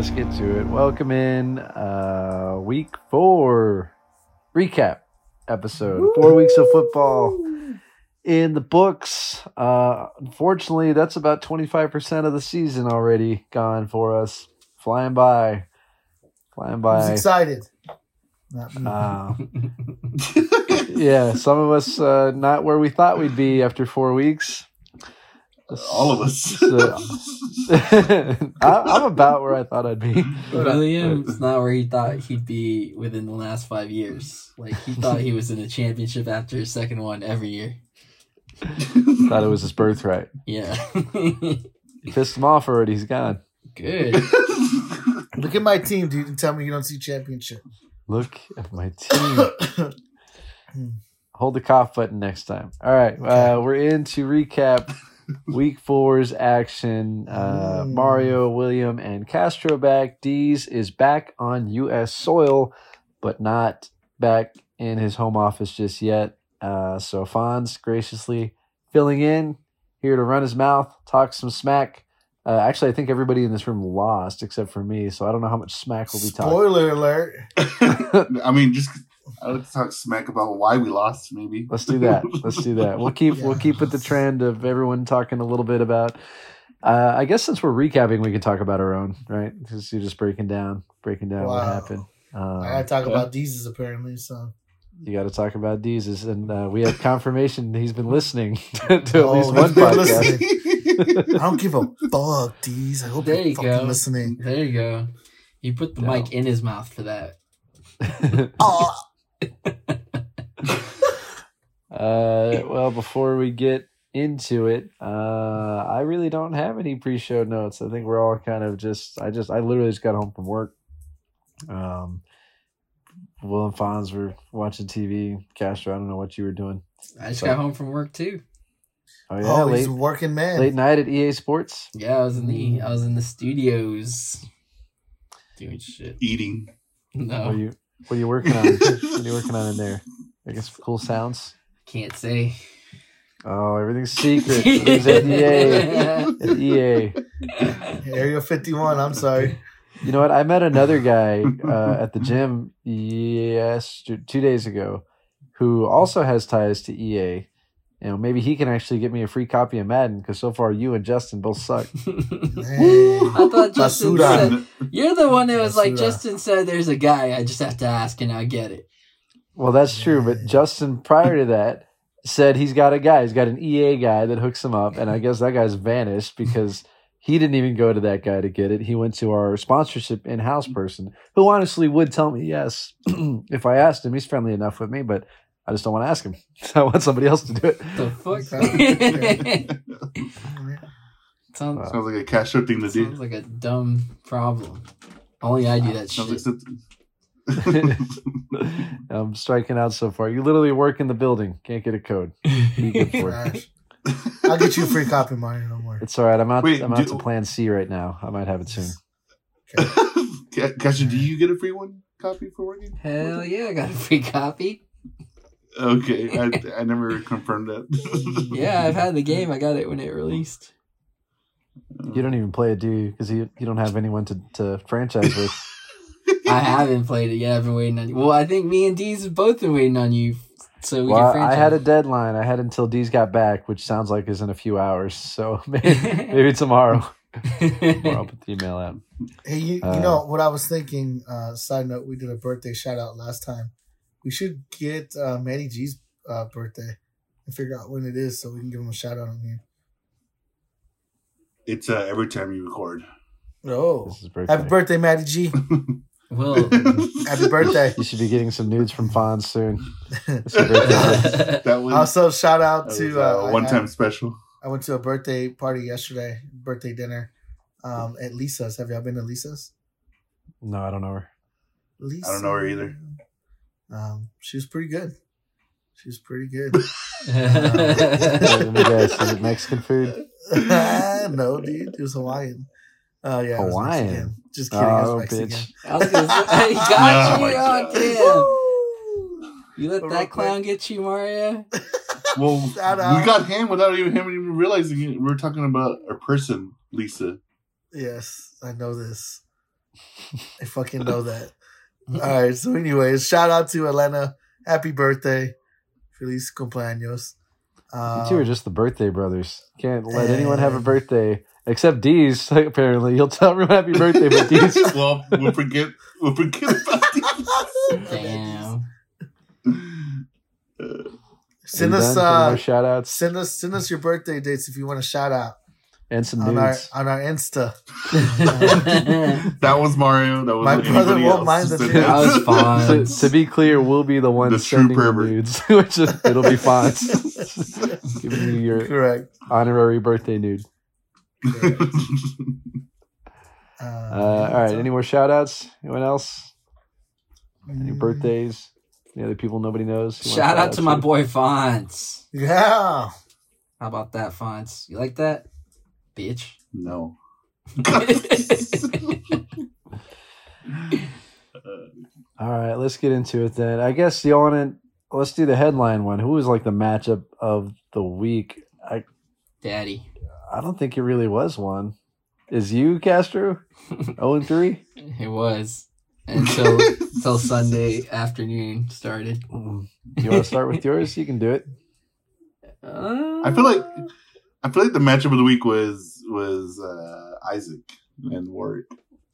Let's get to it. Welcome in uh week 4 recap episode. 4 weeks of football in the books. Uh unfortunately, that's about 25% of the season already gone for us. Flying by. Flying I was by. excited. Not. Uh, yeah, some of us uh, not where we thought we'd be after four weeks. All of us. So- I- I'm about where I thought I'd be. William's not where he thought he'd be within the last five years. Like he thought he was in a championship after his second one every year. Thought it was his birthright. Yeah. You pissed him off already. He's gone. Good. Look at my team, dude, and tell me you don't see championship. Look at my team. Hold the cough button next time. All right, uh, we're in to recap week four's action. Uh, Mm. Mario, William, and Castro back. Dees is back on U.S. soil, but not back in his home office just yet. Uh, so Fonz graciously filling in, here to run his mouth, talk some smack. Uh, actually, I think everybody in this room lost except for me, so I don't know how much smack we'll be talking. Spoiler alert. I mean, just I like to talk smack about why we lost. Maybe Let's do that. Let's do that. We'll keep we'll keep with the trend of everyone talking a little bit about. Uh, I guess since we're recapping, we can talk about our own, right? Because you're just breaking down, breaking down what Wow. happened. I gotta Um, talk yeah. about Deezus apparently. So you got to talk about Deezus, and uh, we have confirmation he's been listening to at Oh, least he's one been podcast. I don't give a fuck, Deez. I hope There you're you fucking go. listening. There you go. He put the No. mic in his mouth for that. Oh, Uh, well, before we get into it, uh, I really don't have any pre-show notes. I think we're all kind of just. I just. I literally just got home from work. Um, Will and Fonz were watching TV. Castro, I don't know what you were doing. I just So- got home from work too. Oh yeah, oh, late he's a working man. late night at EA Sports. Yeah, I was in the I was in the studios doing shit. eating. What are No, you What are you working on? what are you working on in there? I guess cool sounds. can't say. Oh, everything's secret. Everything's at EA. At EA. Area 51. I'm sorry. You know what? I met another guy uh, at the gym yes two days ago, who also has ties to EA. You know, maybe he can actually get me a free copy of Madden because so far you and Justin both suck. I thought Justin Basura. said you're the one that was like Justin said there's a guy. I just have to ask and I get it. Well, that's true, but Justin prior to that said he's got a guy. He's got an EA guy that hooks him up, and I guess that guy's vanished because he didn't even go to that guy to get it. He went to our sponsorship in-house person, who honestly would tell me yes if I asked him. He's friendly enough with me, but I just don't want to ask him. I want somebody else to do it. The fuck? sounds, Wow. Sounds like a cash out thing to do. sounds like a dumb problem. Only I do that Sounds shit. something. I'm striking out so far. You literally work in the building, can't get a code. Be good for it. Gosh. I'll get you a free copy, Mario. Don't worry. It's all right. I'm out. Wait, I'm out do- to Plan C right now. I might have it soon. Ca- Kasha, do you get a free one copy for working? Hell yeah, I got a free copy. Okay, I, I never confirmed that. Yeah, I've had the game. I got it when it released. You don't even play it, do you? Because you, you don't have anyone to, to franchise with. I haven't played it yet. I've been waiting on you. Well, I think me and Deez have both been waiting on you. So we Well, can I had a deadline. I had until D's got back, which sounds like is in a few hours. So maybe, maybe tomorrow. Or I'll put the email out. Hey, you, you Uh, know what I was thinking? Uh, side note: We did a birthday shout out last time. We should get uh, Matty G's uh, birthday and figure out when it is, so we can give him a shout out on here. it's uh, every time you record. Oh, This is birthday. happy birthday, Matty G! Well, Happy birthday! You should be getting some nudes from Fonz soon. It's your birthday. that was, also, shout out that to was, uh, uh, one time special. I went to a birthday party yesterday, birthday dinner, um, at Lisa's. Have y'all been to Lisa's? No, I don't know her. Lisa. I don't know her either. Um, she was pretty good. She was pretty good. Let me guess. Is it Mexican food? no, dude, it was Hawaiian. Oh yeah, it Hawaiian? Just kidding. it Oh, was Mexican. bitch. I was gonna say, got my you. God. Oh. You let Real that quick. clown get you, Mario? Well, we got him without even him even realizing it. We're talking about a person, Lisa. Yes, I know this. I fucking know that. All right. So, anyways, shout out to Elena. Happy birthday. Feliz cumpleaños. You two are Um, just the birthday brothers. Can't let anyone have a birthday except D's. Apparently, you'll tell everyone happy birthday, but D's. well, we'll forget. We'll forget about these. Damn. send us done? Any more uh, shout outs send us send us your birthday dates if you want to shout out and some on our on our Insta. that was Mario. That was My brother won't mind the nudes. That was said fun. to, to be clear, we'll be the one The sending the pervert. nudes, which is, it'll be fine. Giving you your Correct. honorary birthday nude. Uh, Uh, all right. Any more shout outs? Anyone else? Any birthdays? Any other people nobody knows? you wanna Shout out to my boy Fonts. Yeah. How about that, Fonts? You like that? Bitch. no. All right, let's get into it then. I guess you want to let's do the headline one. Who was like the matchup of the week? I Daddy. I don't think it really was one. Is you Castro? oh and three. It was. Until until Sunday afternoon started. Mm. You want to start with yours? You can do it. Uh, I feel like I feel like the matchup of the week was was uh, Isaac and Warwick.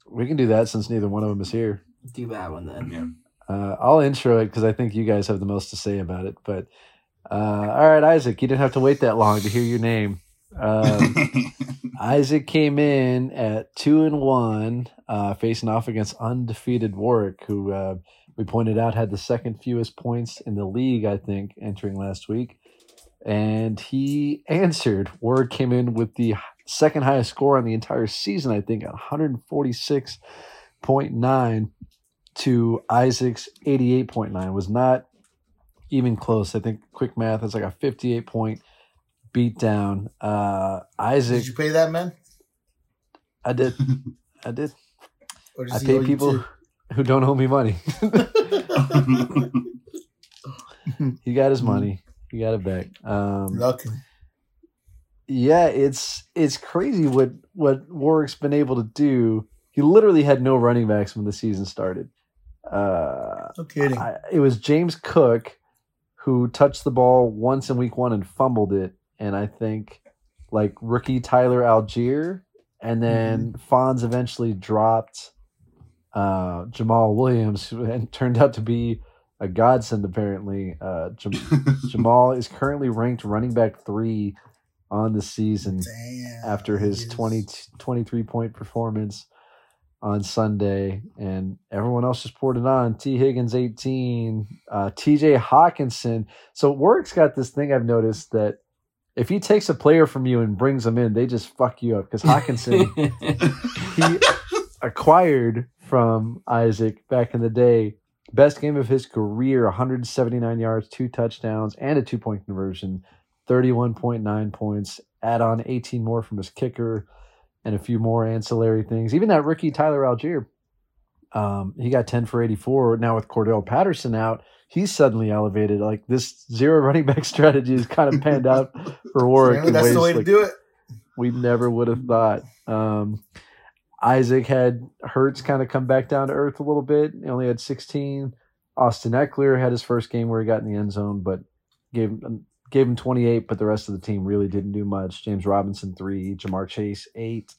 We can do that since neither one of them is here. do that one then. Yeah. Uh, I'll intro it because I think you guys have the most to say about it. But uh, all right, Isaac, you didn't have to wait that long to hear your name. Um, Isaac came in at two and one, uh, facing off against undefeated Warwick, who uh, we pointed out had the second fewest points in the league, I think, entering last week. And he answered. Warwick came in with the second highest score on the entire season, I think, at 146.9 to Isaac's 88.9. Was not even close. I think quick math is like a 58 point beat down. Uh, Isaac, Did you pay that man? I did. I did. I pay people who don't owe me money. he got his money. He got it back. Um, Lucky. yeah, it's it's crazy what what Warwick's been able to do. He literally had no running backs when the season started. Uh, No kidding. I, it was James Cook who touched the ball once in week one and fumbled it, and I think like rookie Tyler Allgeier, and then Fonz eventually dropped uh, Jamaal Williams, and turned out to be a godsend. Apparently, uh, Jam- Jamaal is currently ranked running back three on the season Damn. after his He 20, 23 point performance on Sunday, and everyone else just poured it on. T. Higgins, 18, uh, TJ Hockenson. So Warwick's got this thing I've noticed that if he takes a player from you and brings them in, they just fuck you up because Hockenson he acquired from Isaac back in the day. Best game of his career 179 yards, two touchdowns, and a two point conversion, 31.9 points. Add on 18 more from his kicker and a few more ancillary things. Even that rookie Tyler Allgeier, um, he got 10 for 84. Now with Cordell Patterson out, he's suddenly elevated. Like this zero running back strategy has kind of panned out for Warwick. In that's ways the way like- to do it. we never would have thought. Um, Isaac had Hurts kind of come back down to earth a little bit. He only had 16. Austin Ekeler had his first game where he got in the end zone, but gave gave him 28. But the rest of the team really didn't do much. James Robinson three, Ja'Marr Chase eight,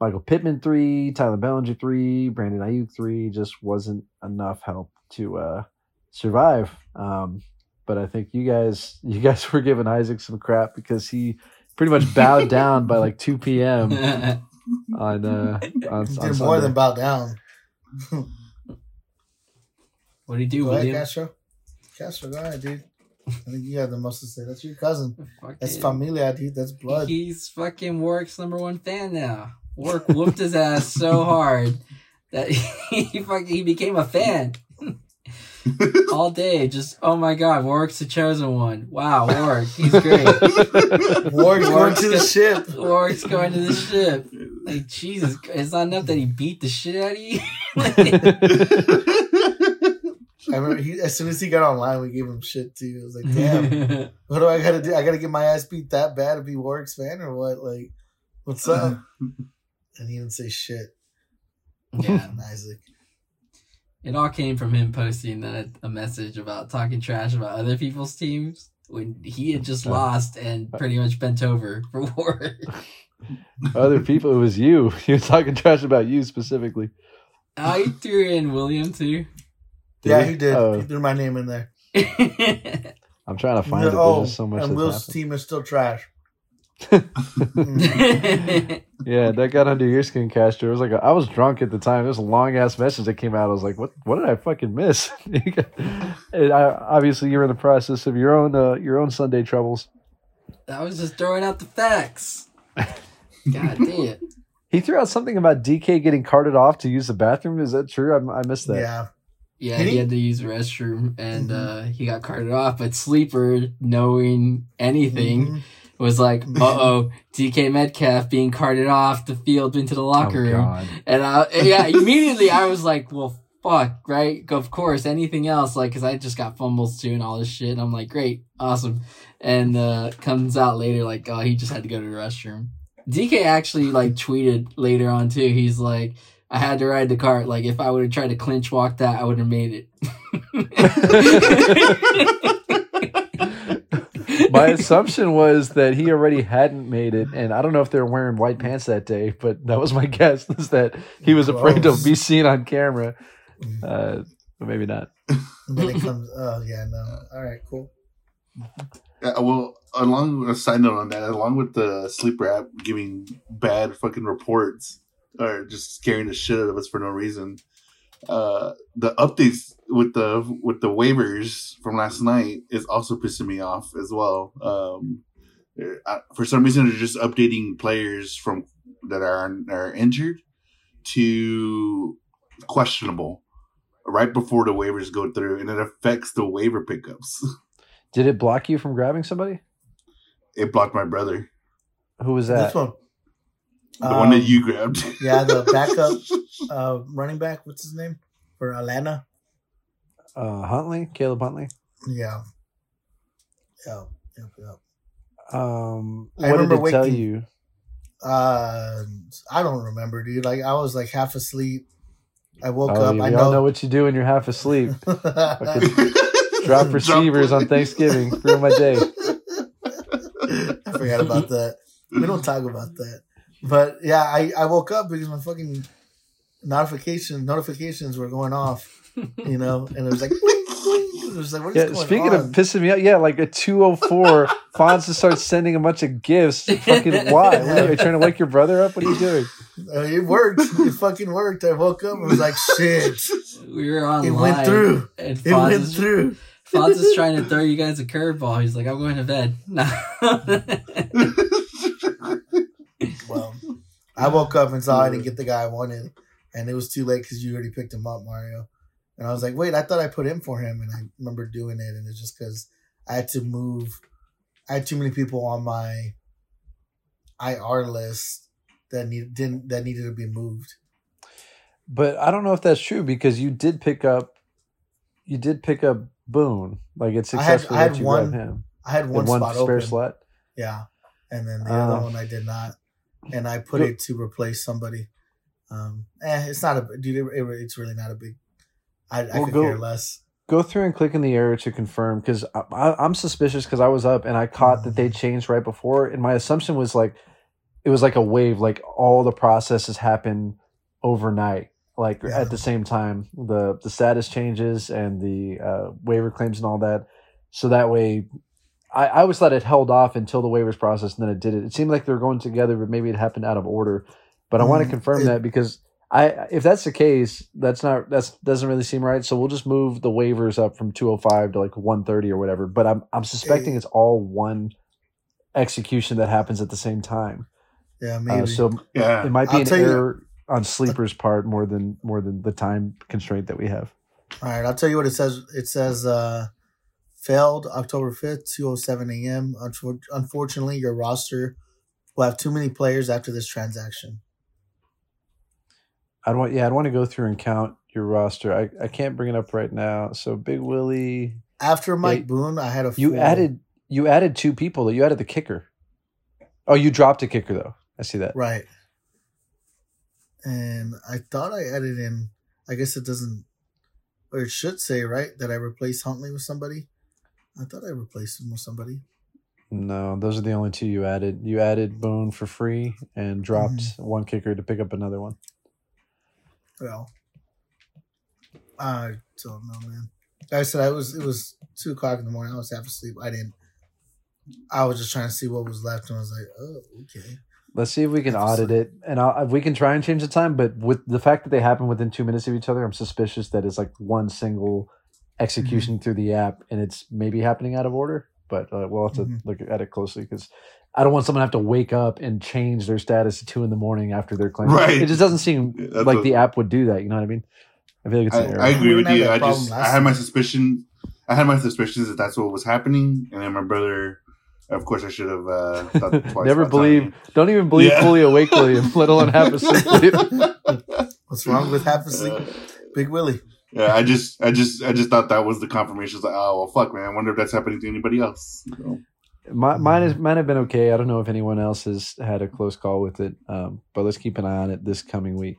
Michael Pittman three, Tyler Bellinger three, Brandon Aiyuk three. Just wasn't enough help to uh, survive. Um, but I think you guys you guys were giving Isaac some crap because he pretty much bowed down by like 2 p.m. on uh on, on did more than bow down. what do you do, Go ahead, William? Castro. Castro, go ahead, dude. I think you have the most to say. That's your cousin. That's Fucking- familia, dude. That's blood. He's fucking Warwick's number one fan now. Warwick whooped his ass so hard that he fucking he became a fan all day. Just oh my god, Warwick's the chosen one. Wow, Warwick, he's great. Warwick's going to the got- ship. Warwick's going to the ship. Like Jesus, it's not enough that he beat the shit out of you. I remember he, as soon as he got online, we gave him shit too. I was like, damn, what do I gotta do? I gotta get my ass beat that bad to be Warwick's fan or what? Like, what's up? And he didn't say shit. Yeah. Isaac. It all came from him posting a, a message about talking trash about other people's teams when he had just lost and pretty much bent over for war. Other people, it was you. You were talking trash about you specifically. I he threw in William too. Did yeah, he? he did. Oh. He threw my name in there. I'm trying to find it. oh, There's so much. and Will's happened. team is still trash. Yeah, that got under your skin, Castro. It was like a, I was drunk at the time. It was a long ass message that came out. I was like, "What? What did I fucking miss?" and I, obviously, you're in the process of your own uh, your own Sunday troubles. I was just throwing out the facts. God damn. It. He threw out something about DK getting carted off to use the bathroom. Is that true? I, I missed that. Yeah. Yeah, he he? had to use the restroom and Mhm. uh, he got carted off. But Sleeper, knowing anything, Mhm. was like, uh oh, DK Metcalf being carted off the field into the Oh, locker room. God. And I, yeah, immediately I was like, well, fuck, right? Of course, anything else, like, cause I just got fumbles too and all this shit. And I'm like, great, awesome. And, uh, comes out later, like, oh, he just had to go to the restroom. DK actually, like, tweeted later on too. He's like, I had to ride the cart. Like, if I would have tried to clinch walk that, I would have made it. My assumption was that he already hadn't made it, and I don't know if they were wearing white pants that day, but that was my guess is that he was afraid to be seen on camera. Uh, but maybe not. Then it comes. Oh yeah, no. All right, cool. Yeah, well, along a side note on that, along with the sleeper app giving bad fucking reports or just scaring the shit out of us for no reason, uh, the updates with the with the waivers from last night is also pissing me off as well. Um, they're- uh, for some reason, they're just updating players from that are are injured to questionable right before the waivers go through, and it affects the waiver pickups. Did it block you from grabbing somebody? It blocked my brother. Who was that? This one. The one that Um, you grabbed. Yeah, the backup uh, running back. What's his name for Atlanta? Uh, Huntley, Caleb Huntley. Yeah. Yeah. Yep. Yep. Um, I what did remember it tell you? Uh, I don't remember, dude. Like I was like half asleep. I woke Oh, up. we I all know know. what you do when you're half asleep. Drop receivers on Thanksgiving. Ruin my day. Forgot about that. We don't talk about that. But yeah, I, I woke up because my fucking notification notifications were going off, you know, and it was like, bling, bling. it was like, what is Yeah, going speaking on? of pissing me out, yeah, like at 204, Fonz just starts sending a bunch of gifts. Fucking why? What are you trying to wake your brother up? What are you doing? Uh, it worked. It fucking worked. I woke up and was like, shit. we were on It went through. And It went is, through. Fonz is trying to throw you guys a curveball. He's like, I'm going to bed. No. Well, I woke up and saw I didn't get the guy I wanted, and it was too late because you already picked him up, Mario. And I was like, wait, I thought I put in for him, and I remember doing it, and it's just because I had to move. I had too many people on my IR list that need didn't that needed to be moved. But I don't know if that's true because you did pick up, you did pick up Boone. Like it's I had- successful I had one- him. I had one, One, spot spare open, slot. yeah, and then the other one I did not, and I put it to replace somebody. Um, eh, it's not a dude. It, it, it's really not a big. I, I Well, could go- care less. Go through and click in the error to confirm because I'm suspicious because I was up and I caught that they changed right before, and my assumption was like it was like a wave, like all the processes happen overnight, like Yeah. at the same time. The the status changes and the uh, waiver claims and all that. So that way, I, I always thought it held off until the waivers process, and then it did it. It seemed like they were going together, but maybe it happened out of order. But I want to Mm, confirm it- that because I, if that's the case, that's not that's doesn't really seem right. So we'll just move the waivers up from two hundred five to like one thirty or whatever. But I'm I'm suspecting Eh. it's all one execution that happens at the same time. Yeah, maybe. Uh, so yeah. it might be I'll an tell you- error on sleeper's part more than more than the time constraint that we have. All right, I'll tell you what it says. It says uh, failed October 5th, 207 a.m. Unfortunately, your roster will have too many players after this transaction. I'd want yeah I'd want to go through and count your roster. I, I can't bring it up right now. So Big Willie, After Mike Yeah, Boone, I had a you full- added you added two people. You added the kicker. Oh, you dropped a kicker though. I see that. right. And I thought I added in. I guess it doesn't, or it should say right that I replaced Huntley with somebody. I thought I replaced him with somebody. No, those are the only two you added. You added Boone for free and dropped Mm-hmm. one kicker to pick up another one. Well, I don't know, man. Like I said I was. It was two o'clock in the morning. I was half asleep. I didn't. I was just trying to see what was left, and I was like, "Oh, okay." Let's see if we can audit it, and I'll, we can try and change the time. But with the fact that they happen within two minutes of each other, I'm suspicious that it's like one single execution through the app, and it's maybe happening out of order. But uh, we'll have to Mhm. look at it closely because I don't want someone to have to wake up and change their status at two in the morning after their claim. Right. It just doesn't seem That's like what- the app would do that. You know what I mean? I feel like it's I, an error. I agree with you. I just I had my time. suspicion. I had my suspicions that that's what was happening, and then my brother. Of course, I should have uh, thought twice. Never about telling believe. Don't even believe Yeah. fully awake, William. Let alone half asleep. What's wrong with half asleep? Uh, Big Willie. yeah, I just, I just, I just thought that was the confirmation. It's like, oh well, fuck, man. I wonder if that's happening to anybody else. So, My, mine is might have been okay. I don't know if anyone else has had a close call with it, um, but let's keep an eye on it this coming week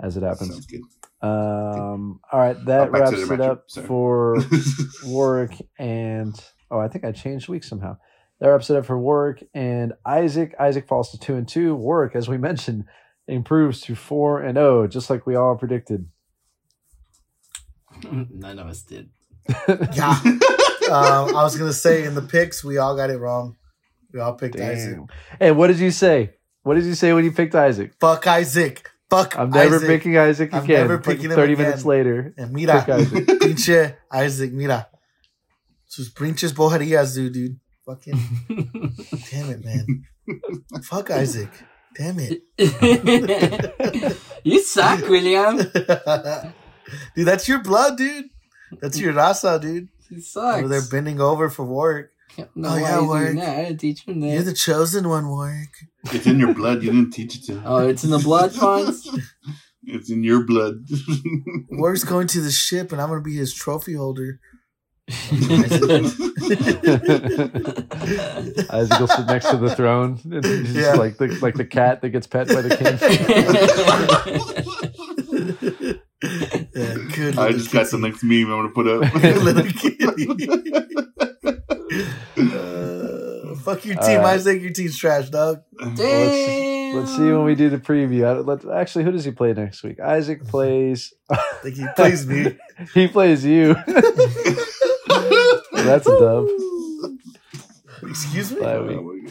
as it happens. sounds good. Um, all right, that Oh, wraps it up Sorry. for Warwick and oh, I think I changed weeks somehow. That wraps it up for Warwick and Isaac. Isaac falls to two and two. Warwick, as we mentioned, improves to four and oh, just like we all predicted. None of us did. Yeah. um, I was gonna say in the picks we all got it wrong. We all picked Isaac. Damn. Hey, what did you say? What did you say when you picked Isaac? Fuck Isaac. Fuck I'm never Isaac. picking Isaac I'm again. never picking him Thirty again. minutes later, And mira, pick Isaac. pinche Isaac, mira. Sus pinches bojerías, dude, dude. Fucking damn it, man. Fuck Isaac. Damn it. you suck, William. dude, that's your blood, dude. That's your rasa, dude. You suck. Over there bending over for work. no, Oh, why yeah, you work. doing that? I didn't teach him You're the chosen one, work. It's in your blood. You didn't teach it to. Oh, it's in the blood funds. It's in your blood. Work's going to the ship, and I'm gonna be his trophy holder. Isaac will sit next to the throne, and he's Yeah. like the like the cat that gets pet by the king. yeah, good. I little just got the next meme I'm gonna put up. Good little kitty. Uh, fuck your All team, right. Isaac. Your team's trash, dog. Damn. Let's see when we do the preview. I- Let, actually, who does he play next week? Isaac plays. Think he plays me. he plays you. That's a dub. Excuse me. Bye Oh week.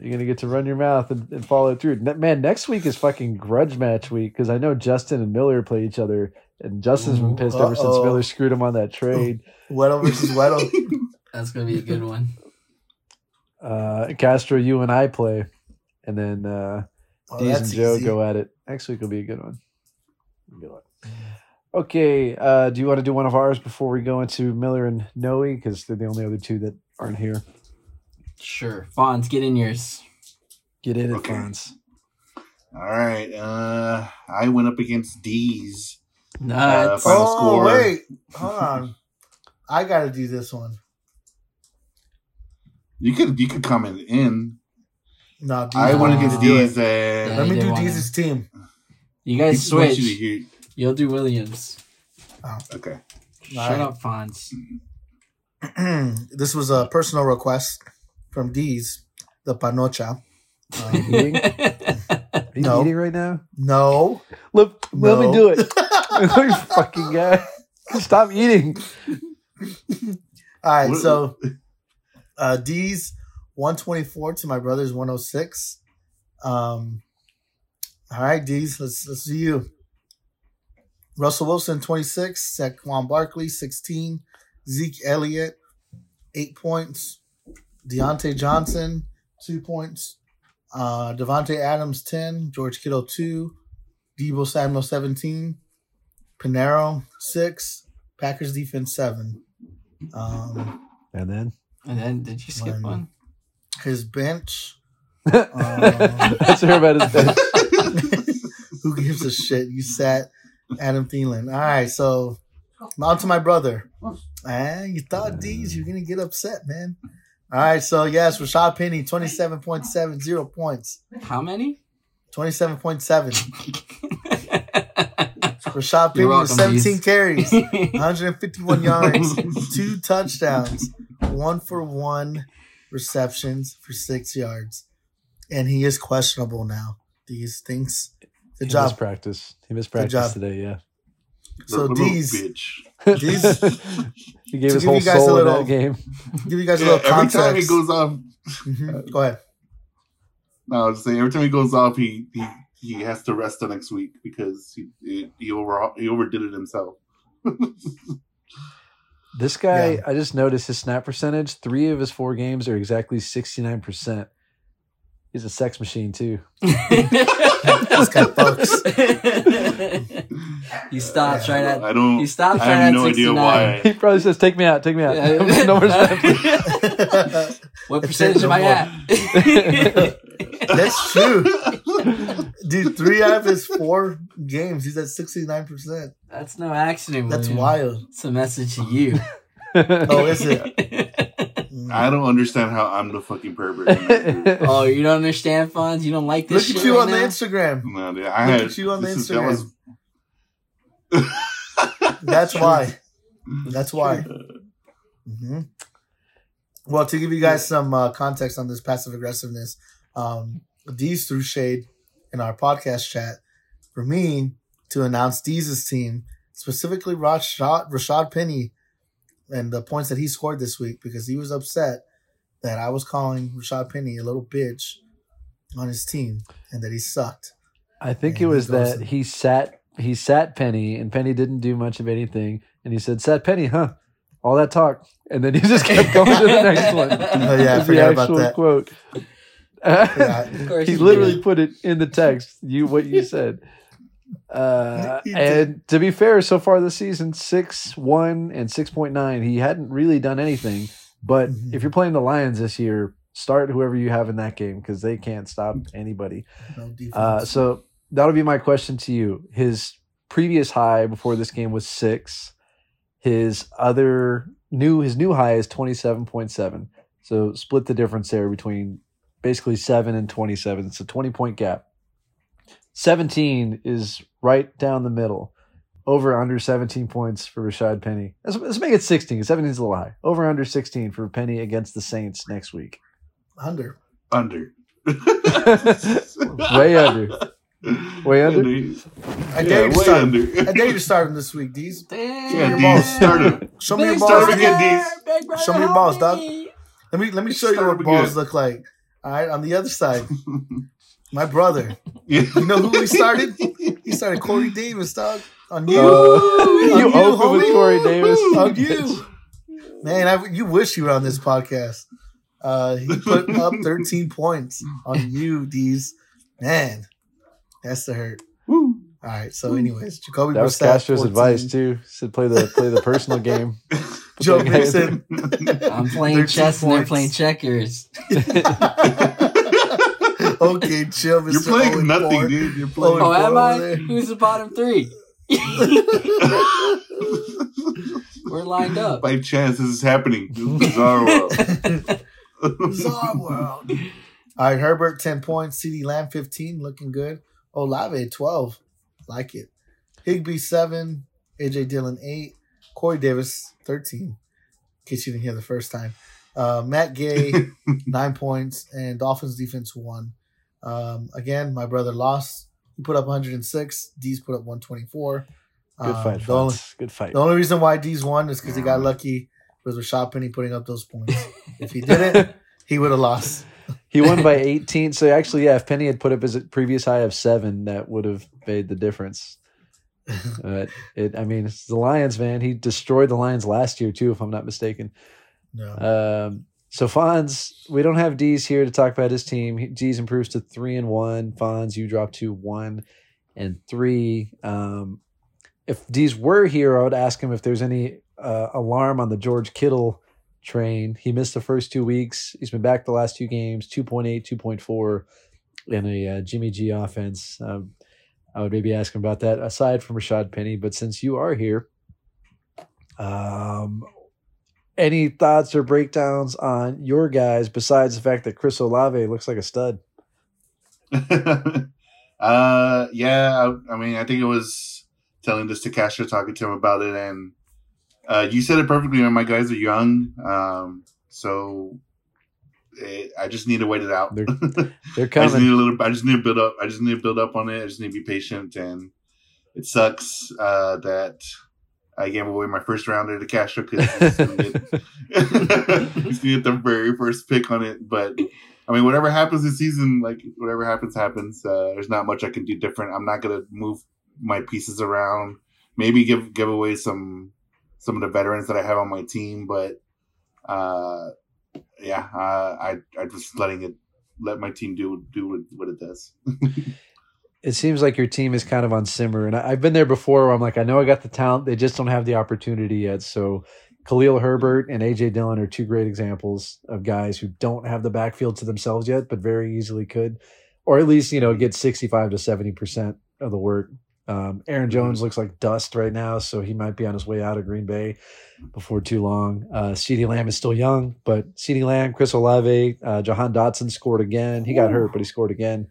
You're gonna get to run your mouth and, and follow through. Ne- Man, next week is fucking grudge match week because I know Justin and Miller play each other, and Justin's been pissed ever since Uh-oh. Miller screwed him on that trade. Weddle versus Weddle. That's gonna be a good one. Uh, Castro, you and I play, and then uh, Oh, Deez and Joe easy. go at it. Next week will be a good one. Good one. Okay, uh, do you want to do one of ours before we go into Miller and Noe? Because they're the only other two that aren't here. Sure. Fonz, get in yours. Get in it, Fonz. All right. Uh, I went up against D's. Nuts. Final Oh score. wait, hold on. I gotta do this one. You could you could comment in. No, Deez I went wants against to do it. And Let me do did wanna- team. you he guys just wants switch. You to hear- You'll do Williams. Okay. Shut Alright. up, Fonz. this was a personal request from Deez, the panocha. Um, Eating? Are you No. eating right now? no. Look, let me No. do it. Look, fucking guy. Stop eating. All right, What- so uh D's 124 to my brother's 106. Um all right, D's, let's let's do you. Russell Wilson 26, Saquon Barkley 16, Zeke Elliott 8 points, Diontae Johnson 2 points, uh Davante Adams 10, George Kittle 2, Deebo Samuel 17, Pineiro 6, Packers defense 7. Um And then And then did you skip One. one? his bench. that's her about his bench. Who gives a shit? You sat Adam Thielen. All right, so on to my brother. Ah, you thought D's, you're gonna get upset, man. All right, so yes, Rashad Penny, twenty-seven point seven zero points. How many? 27.7. Rashad You're Penny with 17 Deez. carries, 151 yards, two touchdowns, one for one receptions for six yards. And he is questionable now. These things. Good he job. missed practice. He missed practice job. today. Yeah. So Little these bitch. These- he gave to his whole you guys a soul in that game. give you guys a Yeah, little every time he goes off, Mhm. Go ahead. no, I was just saying every time he goes off, he he, he has to rest the next week because he he, he over he overdid it himself. This guy, Yeah. I just noticed his snap percentage. Three of his four games are exactly sixty nine percent. He's a sex machine too. This guy fucks. he stops Yeah. right at. I don't. He stops I right have at no idea 69. why. He probably says, "Take me out, take me out." Yeah. no more snaps. What That's percentage it, am no I at? That's true. Dude, three out of his four games, he's at 69%. That's no accident. That's William. wild. It's a message to you. Oh, is it? I don't understand how I'm the fucking pervert. in that group. oh, you don't understand, Fonz? You don't like this? Look this at you right on the? Instagram. No, dude, I Look had at you on the this is- that Instagram. was- That's why. That's why. hmm Well, to give you guys some uh, context on this passive aggressiveness, um, Deez threw shade in our podcast chat for me to announce Deez's team, specifically Rashad, Rashad Penny, and the points that he scored this week because he was upset that I was calling Rashad Penny a little bitch on his team and that he sucked. I think Yeah, it was he that to- he sat he sat Penny and Penny didn't do much of anything and he said, "Sat Penny, huh? All that talk." And then he just kept going to the next one. Oh, yeah, I forgot the about that. quote. Yeah, he literally did. put it in the text. You what you said. Uh, and to be fair, so far this season, six one and six point nine. He hadn't really done anything. But Mhm. if you're playing the Lions this year, start whoever you have in that game because they can't stop anybody. no. Uh, so that'll be my question to you. His previous high before this game was six. His other new his new high is twenty seven point seven. So split the difference there between basically seven and twenty seven. It's a twenty point gap. Seventeen is right down the middle. Over under seventeen points for Rashad Penny. Let's, let's make it sixteen. 17 is a little high. Over under sixteen for Penny against the Saints next week. Under. under. Way under. Way under? I Yeah, dare you to start. under. I dare you to start him this week, Deez. Damn. Yeah, your D, balls. start him. Show me your balls. Start again. again, brother, big brother, Show me your balls, help dog. Let me let me show you what balls again. look like. All right, on the other side, my brother. You know who he started? He started Corey Davis, dog. On you, Uh, On you you, open with. Corey Davis. on you. Man, I, you wish you were on this podcast. Uh, he put up 13 points on you, D's. Man, that's the hurt. Woo. All right. So, anyways, Jacoby That was Brissett, Castro's 14. advice too. Said play the play the personal game. Joe that guy in Mixon. I'm playing 13 chess and they're playing checkers. okay, chill, Mr. You're playing Owen nothing, Ford. dude. You're playing. Oh, Owen am I? there. Who's the bottom three? We're lined up. By chance, this is happening. This is bizarre world. Bizarre world. All right, Herbert, 10 points. CeeDee Lamb, 15, looking good. Olave, 12. Like it. Higbee, 7. AJ Dillon, 8. Corey Davis, 13. In case you didn't hear the first time. Uh, Matt Gay, 9 points. And Dolphins defense, 1. Um, again, my brother lost. He put up 106. D's put up 124. Good Um, fight, the, only, Good fight. the only reason why D's won is because he got lucky with Rashad Penny putting up those points. If he didn't, he would have lost. He won by 18. So actually, yeah, if Penny had put up his previous high of seven, that would have made the difference. But it, I mean, it's the Lions, man. He destroyed the Lions last year too, if I'm not mistaken. No. Um, so Fonz, we don't have D's here to talk about his team. D's improves to three and one. Fonz, you drop to one and three. Um, if D's were here, I would ask him if there's any uh, alarm on the George Kittle train. He missed the first two weeks. He's been back the last two games, 2.8, 2.4 in a uh, Jimmy G offense. Um, I would maybe ask him about that aside from Rashad Penny. But since you are here, um, any thoughts or breakdowns on your guys besides the fact that Chris Olave looks like a stud? uh, yeah. I, I mean, I think it was telling this to Castro, talking to him about it, and uh, you said it perfectly. Man. My guys are young, um, so it, I just need to wait it out. They're- They're I just coming. need a little. I just need to build up. I just need to build up on it. I just need to be patient, and it sucks uh, that I gave away my first rounder to Castro because he's get gonna get the very first pick on it. But I mean, whatever happens this season, like whatever happens, happens. Uh, there's not much I can do different. I'm not gonna move my pieces around. Maybe give give away some some of the veterans that I have on my team, but uh, yeah, uh, I I just letting it let my team do do what it does. it seems like your team is kind of on simmer, and I, I've been there before. Where I'm like, I know I got the talent, they just don't have the opportunity yet. So, Khalil Herbert and AJ Dillon are two great examples of guys who don't have the backfield to themselves yet, but very easily could, or at least you know get 65 to 70 percent of the work. Um, Aaron Jones looks like dust right now, so he might be on his way out of Green Bay before too long. Uh, CeeDee Lamb is still young, but CeeDee Lamb, Chris Olave, uh, Jahan Dotson scored again. He got hurt, but he scored again.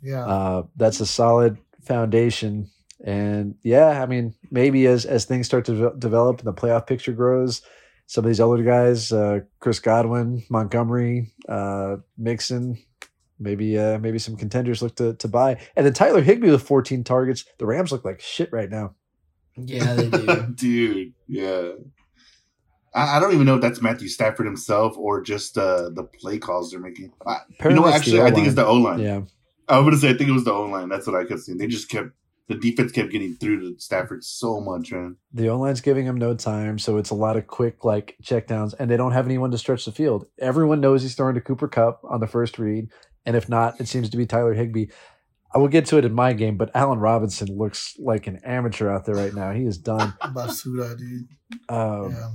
Yeah. Uh, that's a solid foundation. And yeah, I mean, maybe as as things start to de- develop and the playoff picture grows, some of these older guys, uh, Chris Godwin, Montgomery, uh, Mixon, maybe uh, maybe some contenders look to to buy. And then Tyler Higbee with 14 targets. The Rams look like shit right now. Yeah, they do. Dude, yeah. I, I don't even know if that's Matthew Stafford himself or just uh, the play calls they're making. I, you know what? Actually, I think it's the O line. Yeah, I was gonna say I think it was the O line. That's what I could see. They just kept the defense kept getting through to Stafford so much, man. the O line's giving him no time, so it's a lot of quick like checkdowns, and they don't have anyone to stretch the field. Everyone knows he's throwing to Cooper Kupp on the first read, and if not, it seems to be Tyler Higbee. I will get to it in my game, but Allen Robinson looks like an amateur out there right now. He is done. Basuda, dude. Um, Yeah.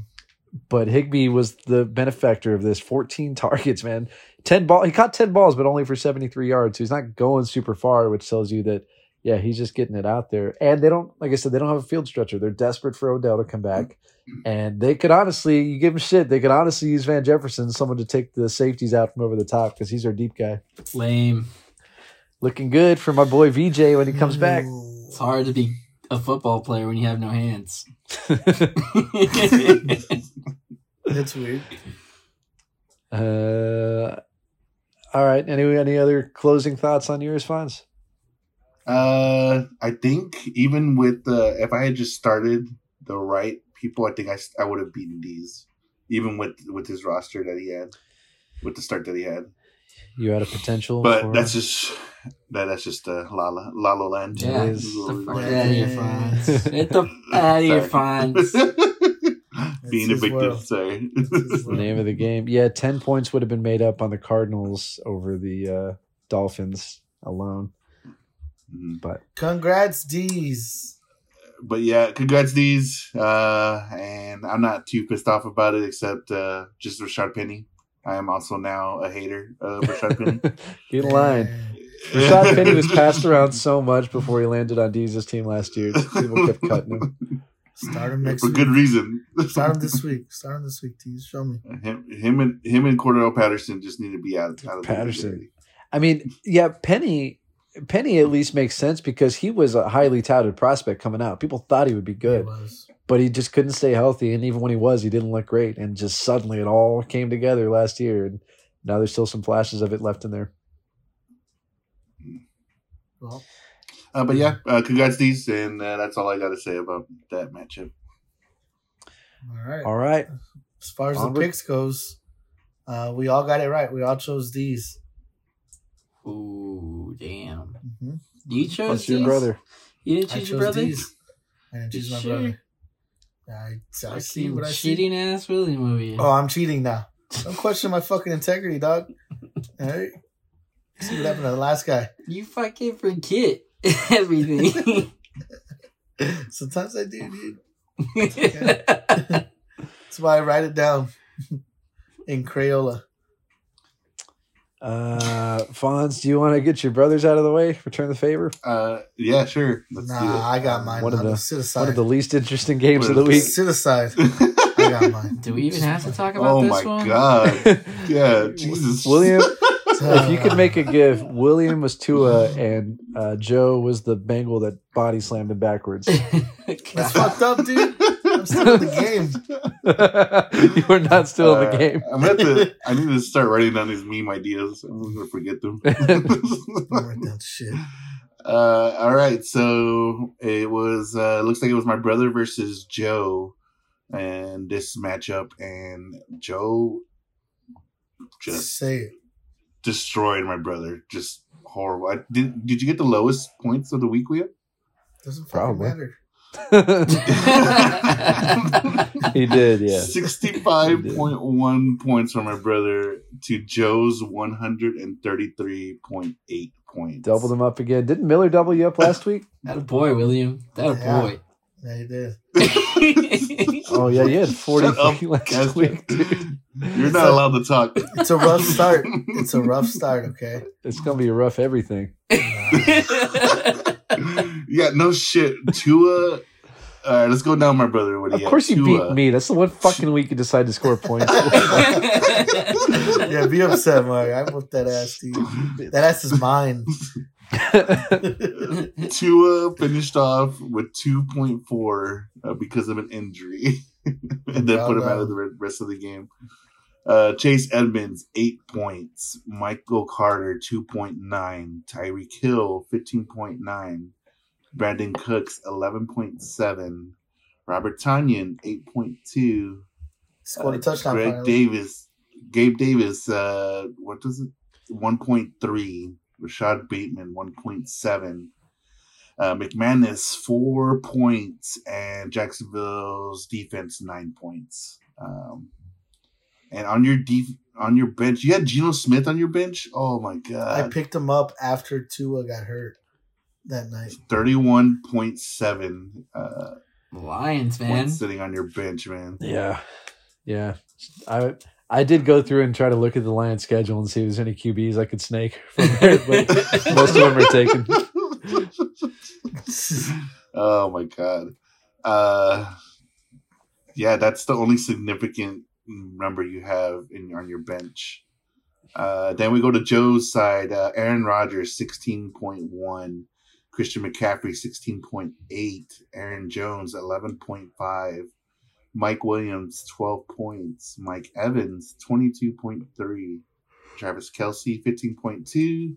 But Higbee was the benefactor of this. 14 targets, man. 10 ball. He caught 10 balls, but only for 73 yards. So he's not going super far, which tells you that, yeah, he's just getting it out there. And they don't, like I said, they don't have a field stretcher. They're desperate for Odell to come back. And they could honestly, you give him shit, they could honestly use Van Jefferson, someone to take the safeties out from over the top because he's our deep guy. Lame. Looking good for my boy VJ when he comes back. It's hard to be a football player when you have no hands. that's weird. uh, all right. Any, any other closing thoughts on yours, Fonz? Uh, I think even with the if I had just started the right people, I think I, I would have beaten these, even with with his roster that he had, with the start that he had. You had a potential. But for- that's just that that's just uh, Lala Lala Land. Yeah, It is. the fuck Yeah. out of here, Fonz. Get the out of here, Fonz. Being his evicted, world. sorry. his the world. name of the game. Yeah, 10 points would have been made up on the Cardinals over the uh, Dolphins alone. Mhm. But Congrats, D's. but yeah, congrats these. Uh, and I'm not too pissed off about it, except uh, just Rashad Penny. I am also now a hater of Rashad Penny. get in line. Rashad Penny was passed around so much before he landed on Deeze's team last year. People kept cutting him. Start him next for week. good reason. Start him this week. Start him this week, Tease. Show me. Uh, him, him and him and Cordell Patterson just need to be out, out of the league Patterson. already. I mean, yeah, Penny. Penny at least makes sense because he was a highly touted prospect coming out. People thought he would be He good, was. but he just couldn't stay healthy. And even when he was, he didn't look great. And just suddenly it all came together last year. And now there's still some flashes of it left in there. Well, Uh, but yeah, uh, congrats these, and uh, that's all I got to say about that matchup. all right. All right. As far as Onward. the picks goes, uh, we all got it right. We all chose these. Ooh, damn. hmm You chose What's your these? brother? You didn't I choose chose your brother? these. I didn't choose my Sure. brother. I, I see what I see. cheating ass Willie movie. Oh, I'm cheating now. Don't question my fucking integrity, dog. All right. See what happened to the last guy. You fucking forget everything. Sometimes I do, dude. That's why I write it down in Crayola. Uh, Fonz, do you want to get your brothers out of the way? Return the favor. Uh, yeah, sure. Let's do. Nah, I got mine. One of I'll the- sit. One of the least interesting games of the week. Sit aside. I got mine. Do we even have to talk about oh this my one? god! Yeah, Jesus. William if you could make a gif, William was Tua and uh, Joe was the Bengal that body slammed him backwards. That's fucked up, dude. I'm still in the game. you are not still in the Uh, game. I'm at the. I need to start writing down these meme ideas. I'm gonna forget them. Write down shit. uh, all right, so it was. Uh, looks like it was my brother versus Joe, and this matchup, and Joe just Say it. Destroyed my brother. Just horrible. I, did Did you get the lowest points of the week, Leah? Doesn't fucking Probably. matter. he did, yeah. Sixty-five point one points from my brother to Joe's one hundred and thirty-three point eight points. Doubled him up again. Didn't Miller double you up last week? that a boy, William. That a Yeah. boy. Yeah, you did. Oh yeah, you had forty Shut up, last Kaz. week, dude. You're not allowed to talk. It's a rough start. It's a rough start, okay? It's gonna be a rough everything. yeah, no shit. Tua. All right, let's go down, my brother. What do Of you course have? you Tua. beat me. That's the one fucking week you decide to score points. Yeah, be upset, Mark. I whooped that ass, dude. That ass is mine. Tua finished off with 2.4 uh, because of an injury, and then put him out of the rest of the game. Uh, Chase Edmonds, 8 points. Michael Carter, 2.9. Tyreek Hill, 15.9. Brandin Cooks, 11.7. Robert Tonyan, 8.2. Scored a Uh, touchdown. Greg finally. Davis, Gabe Davis, uh, what does it? 1.3. Rashod Bateman, 1.7. Uh, McManus, four points. And Jacksonville's defense, nine points. Um, and on your def- on your bench, you had Geno Smith on your bench. Oh my God. I picked him up after Tua got hurt that night. thirty-one point seven uh, Lions, man. sitting on your bench, man. yeah, yeah. I I did go through and try to look at the Lions schedule and see if there's any QBs I could snake from there, but most of them are taken. oh my god. Uh yeah, that's the only significant number you have in on your bench. Uh then we go to Joe's side. Uh Aaron Rodgers 16.1, Christian McCaffrey 16.8, Aaron Jones 11.5, Mike Williams 12 points, Mike Evans 22.3, Travis Kelce 15.2,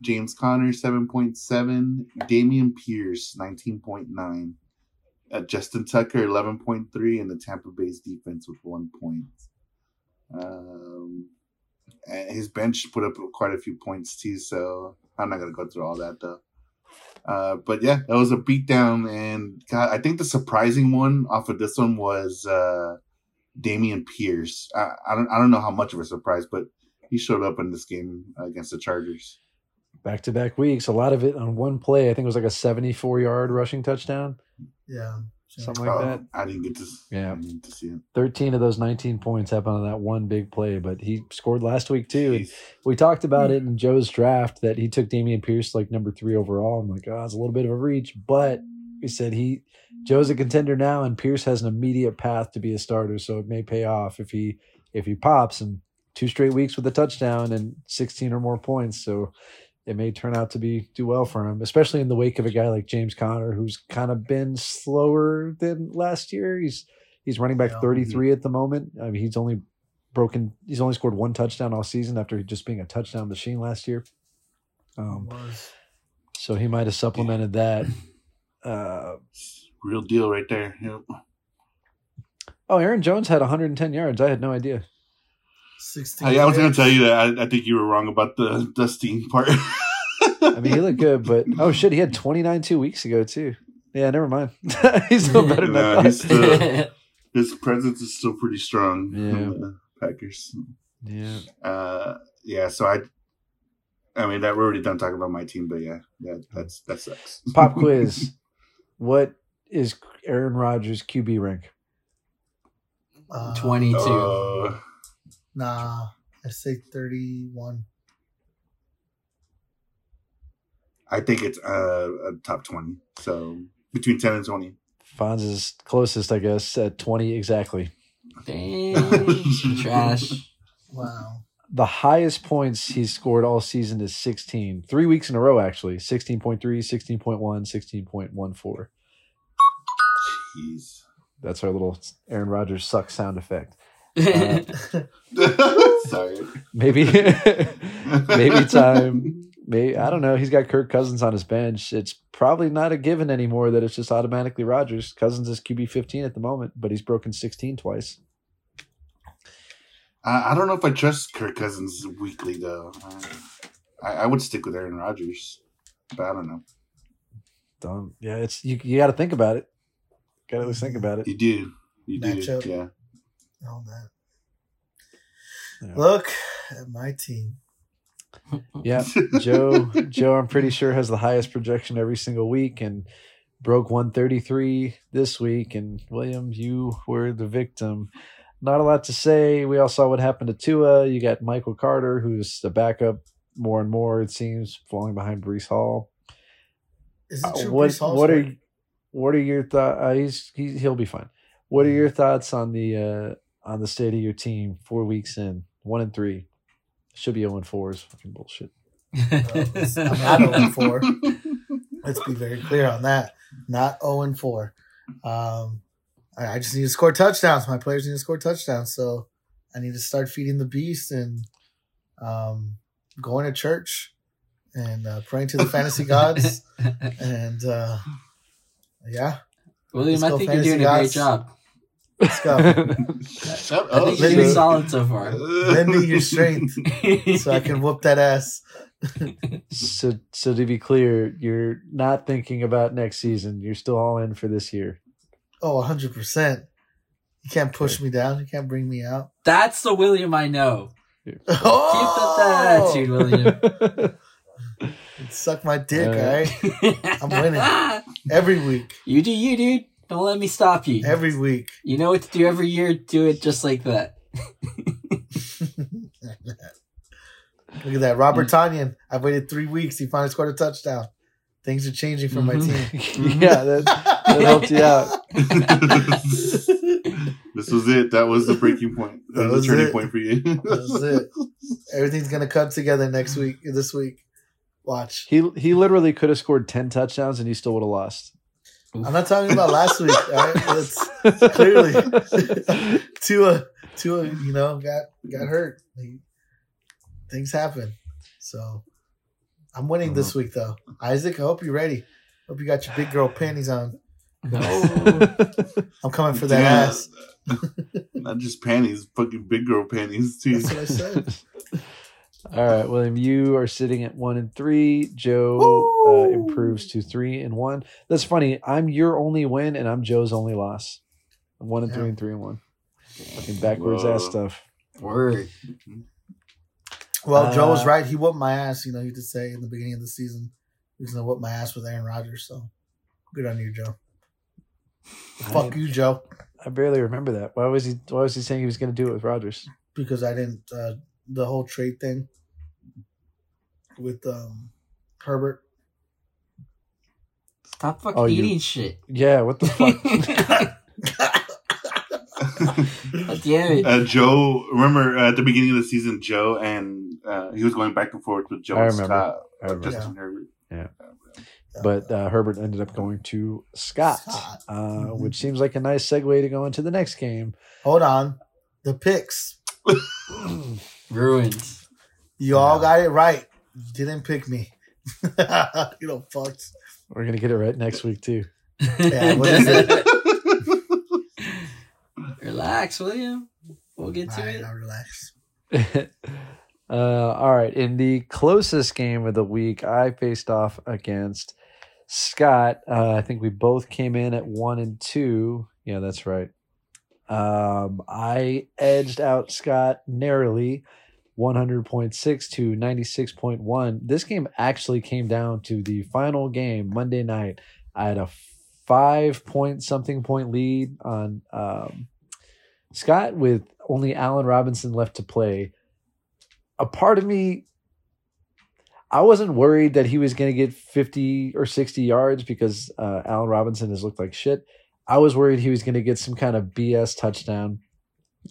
James Conner 7.7, Dameon Pierce 19.9, uh, Justin Tucker 11.3, and the Tampa Bay's defense with one point. Um, his bench put up quite a few points too, so I'm not gonna go through all that though. Uh, but yeah, that was a beatdown, and God, I think the surprising one off of this one was uh, Dameon Pierce. I, I don't I don't know how much of a surprise, but he showed up in this game against the Chargers. Back to back weeks, a lot of it on one play. I think it was like a 74 yard rushing touchdown, Yeah. Something like Oh, that. I didn't get to. Yeah. I didn't get to see it. 13 of those 19 points happened on that one big play, but he scored last week too. And we talked about hmm. it in Joe's draft that he took Dameon Pierce like number three overall. I'm like, oh, it's a little bit of a reach, but we said he Joe's a contender now, and Pierce has an immediate path to be a starter, so it may pay off if he if he pops and two straight weeks with a touchdown and 16 or more points. So it may turn out to be do well for him, especially in the wake of a guy like James Conner, who's kind of been slower than last year. He's he's running back 33 at the moment. I mean, he's only broken. He's only scored one touchdown all season after just being a touchdown machine last year. Um, so he might have supplemented that. Uh, Real deal right there. Yep. oh, Aaron Jones had 110 yards. I had no idea. 16 Hey, I was going to tell you that I, I think you were wrong about the Dustin part. I mean, he looked good, but oh shit, he had 29 two weeks ago too. Yeah, never mind. he's still better than Nah, I he's still- his presence is still pretty strong. Yeah. in the Packers. Yeah. Uh, yeah. So I, I mean, that we're already done talking about my team, but yeah, yeah, that's that sucks. Pop quiz. What is Aaron Rodgers QB rank? Uh, 22. Uh, Nah, I say 31. I think it's uh, a top twenty. So between ten and twenty. Fonz is closest, I guess, at 20 exactly. Dang. Trash. Wow. the highest points he's scored all season is 16. Three weeks in a row, actually. 16.3, 16.1, 16.14. Jeez. That's our little Aaron Rodgers suck sound effect. Sorry. Maybe, maybe time. Maybe I don't know. He's got Kirk Cousins on his bench. It's probably not a given anymore that it's just automatically Rodgers. Cousins is QB 15 at the moment, but he's broken 16 twice. I, I don't know if I trust Kirk Cousins weekly though. Uh, I, I would stick with Aaron Rodgers, but I don't know. Don't. Yeah, it's you. You got to think about it. Got to at least think about it. You do. You do. Matchup. Yeah. All that. Yeah. Look at my team. Yeah, Joe. Joe, I'm pretty sure has the highest projection every single week and broke 133 this week. And William, you were the victim. Not a lot to say. We all saw what happened to Tua. You got Michael Carter, who's the backup more and more. It seems falling behind Breece Hall. Is Uh, it true? what Breece Hall's what are hurt? what are your thoughts? Uh, he's he, he'll be fine. What are your thoughts on the uh, on the state of your team? Four weeks in, one and three, should be zero and four is fucking bullshit. I'm not 0 and 4. Let's be very clear on that. Not 0 and 4. Um, I, I just need to score touchdowns. My players need to score touchdowns. So I need to start feeding the beast and um, going to church and uh, praying to the fantasy gods. And uh, yeah, William, Let's I think you're fantasy doing a great job. Let's go. Shut I up. think you're Lindy. doing solid so far. Lend me your strength so I can whoop that ass. so so to be clear, you're not thinking about next season. You're still all in for this year. Oh, 100%. You can't push me down. You can't bring me out. That's the William I know. Oh! Keep up that attitude, William. Suck my dick, Uh, all right? I'm winning. Every week. You do you, dude. Don't let me stop you. Every week. you know what to do every year. Do it just like that. Look at that. Robert Tonyan. I've waited three weeks. He finally scored a touchdown. Things are changing for my Mhm. team. yeah, that, that helped you out. this was it. That was the breaking point. That, That was was the turning it. point for you. That's it. Everything's gonna come together next week. This week. Watch. He he literally could have scored ten touchdowns and he still would have lost. I'm not talking about last week. All right, That's clearly Tua. Tua, you know, got got hurt. He- things happen. So I'm winning this uh-huh. week, though. Isaac, I hope you're ready. Hope you got your big girl panties on. No. I'm coming for that Yeah. ass. Not just panties, fucking big girl panties too. That's what I said. All right, William, you are sitting at one and three. Joe uh, improves to three and one. That's funny. I'm your only win, and I'm Joe's only loss. I'm one and Yeah. three and three and one. Fucking backwards Whoa. ass stuff. Word. Well, Joe was Uh, right. He whooped my ass. You know, he did say in the beginning of the season he was gonna whoop my ass with Aaron Rodgers. So good on you, Joe. Fuck I, you, Joe, I barely remember that. Why was he? Why was he saying he was going to do it with Rodgers? because I didn't uh, the whole trade thing with um, Herbert. Stop fucking Oh, you- eating shit. Yeah. What the fuck? Damn it. Uh, Joe, remember uh, at the beginning of the season, Joe and uh, he was going back and forth with Joe I remember. Scott, I remember. Justin Herbert. But uh, Herbert ended up going to Scott, Scott. Uh, Mhm. which seems like a nice segue to go into the next game. Hold on, the picks. Ruined. You all got it right. You didn't pick me. you know, fucked. We're gonna get it right next week too. Yeah, what is it? Relax, William. We'll get All to right, it. I'll relax. uh, all right. In the closest game of the week, I faced off against Scott. Uh, I think we both came in at one and two. Yeah, that's right. Um, I edged out Scott narrowly, 100.6 to 96.1. This game actually came down to the final game Monday night. I had a five point something point lead on um, Scott with only Allen Robinson left to play. A part of me, I wasn't worried that he was going to get 50 or 60 yards because uh, Allen Robinson has looked like shit. I was worried he was going to get some kind of BS touchdown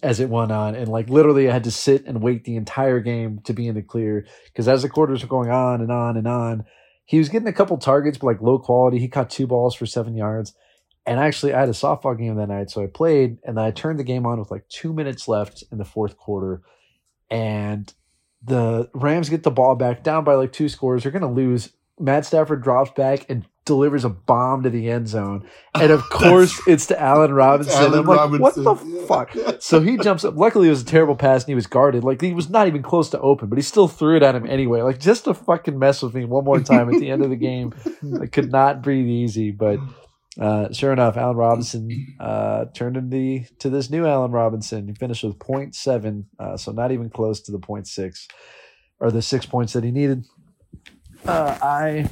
as it went on, and like literally, I had to sit and wait the entire game to be in the clear because as the quarters were going on and on and on, he was getting a couple targets, but like low quality. He caught two balls for seven yards. And actually, I had a softball game that night, so I played, and then I turned the game on with like two minutes left in the fourth quarter, and the Rams get the ball back down by like two scores. They're going to lose. Matt Stafford drops back and delivers a bomb to the end zone, and of course, it's to Allen Robinson. Allen I'm like, Robinson, what the yeah. fuck? So he jumps up. Luckily, it was a terrible pass, and he was guarded. Like he was not even close to open, but he still threw it at him anyway. Like just to fucking mess with me one more time at the end of the game. I could not breathe easy, but uh, sure enough, Allen Robinson uh, turned into the, to this new Allen Robinson. He finished with 0.7, uh, so not even close to the 0.6 or the six points that he needed. Uh, I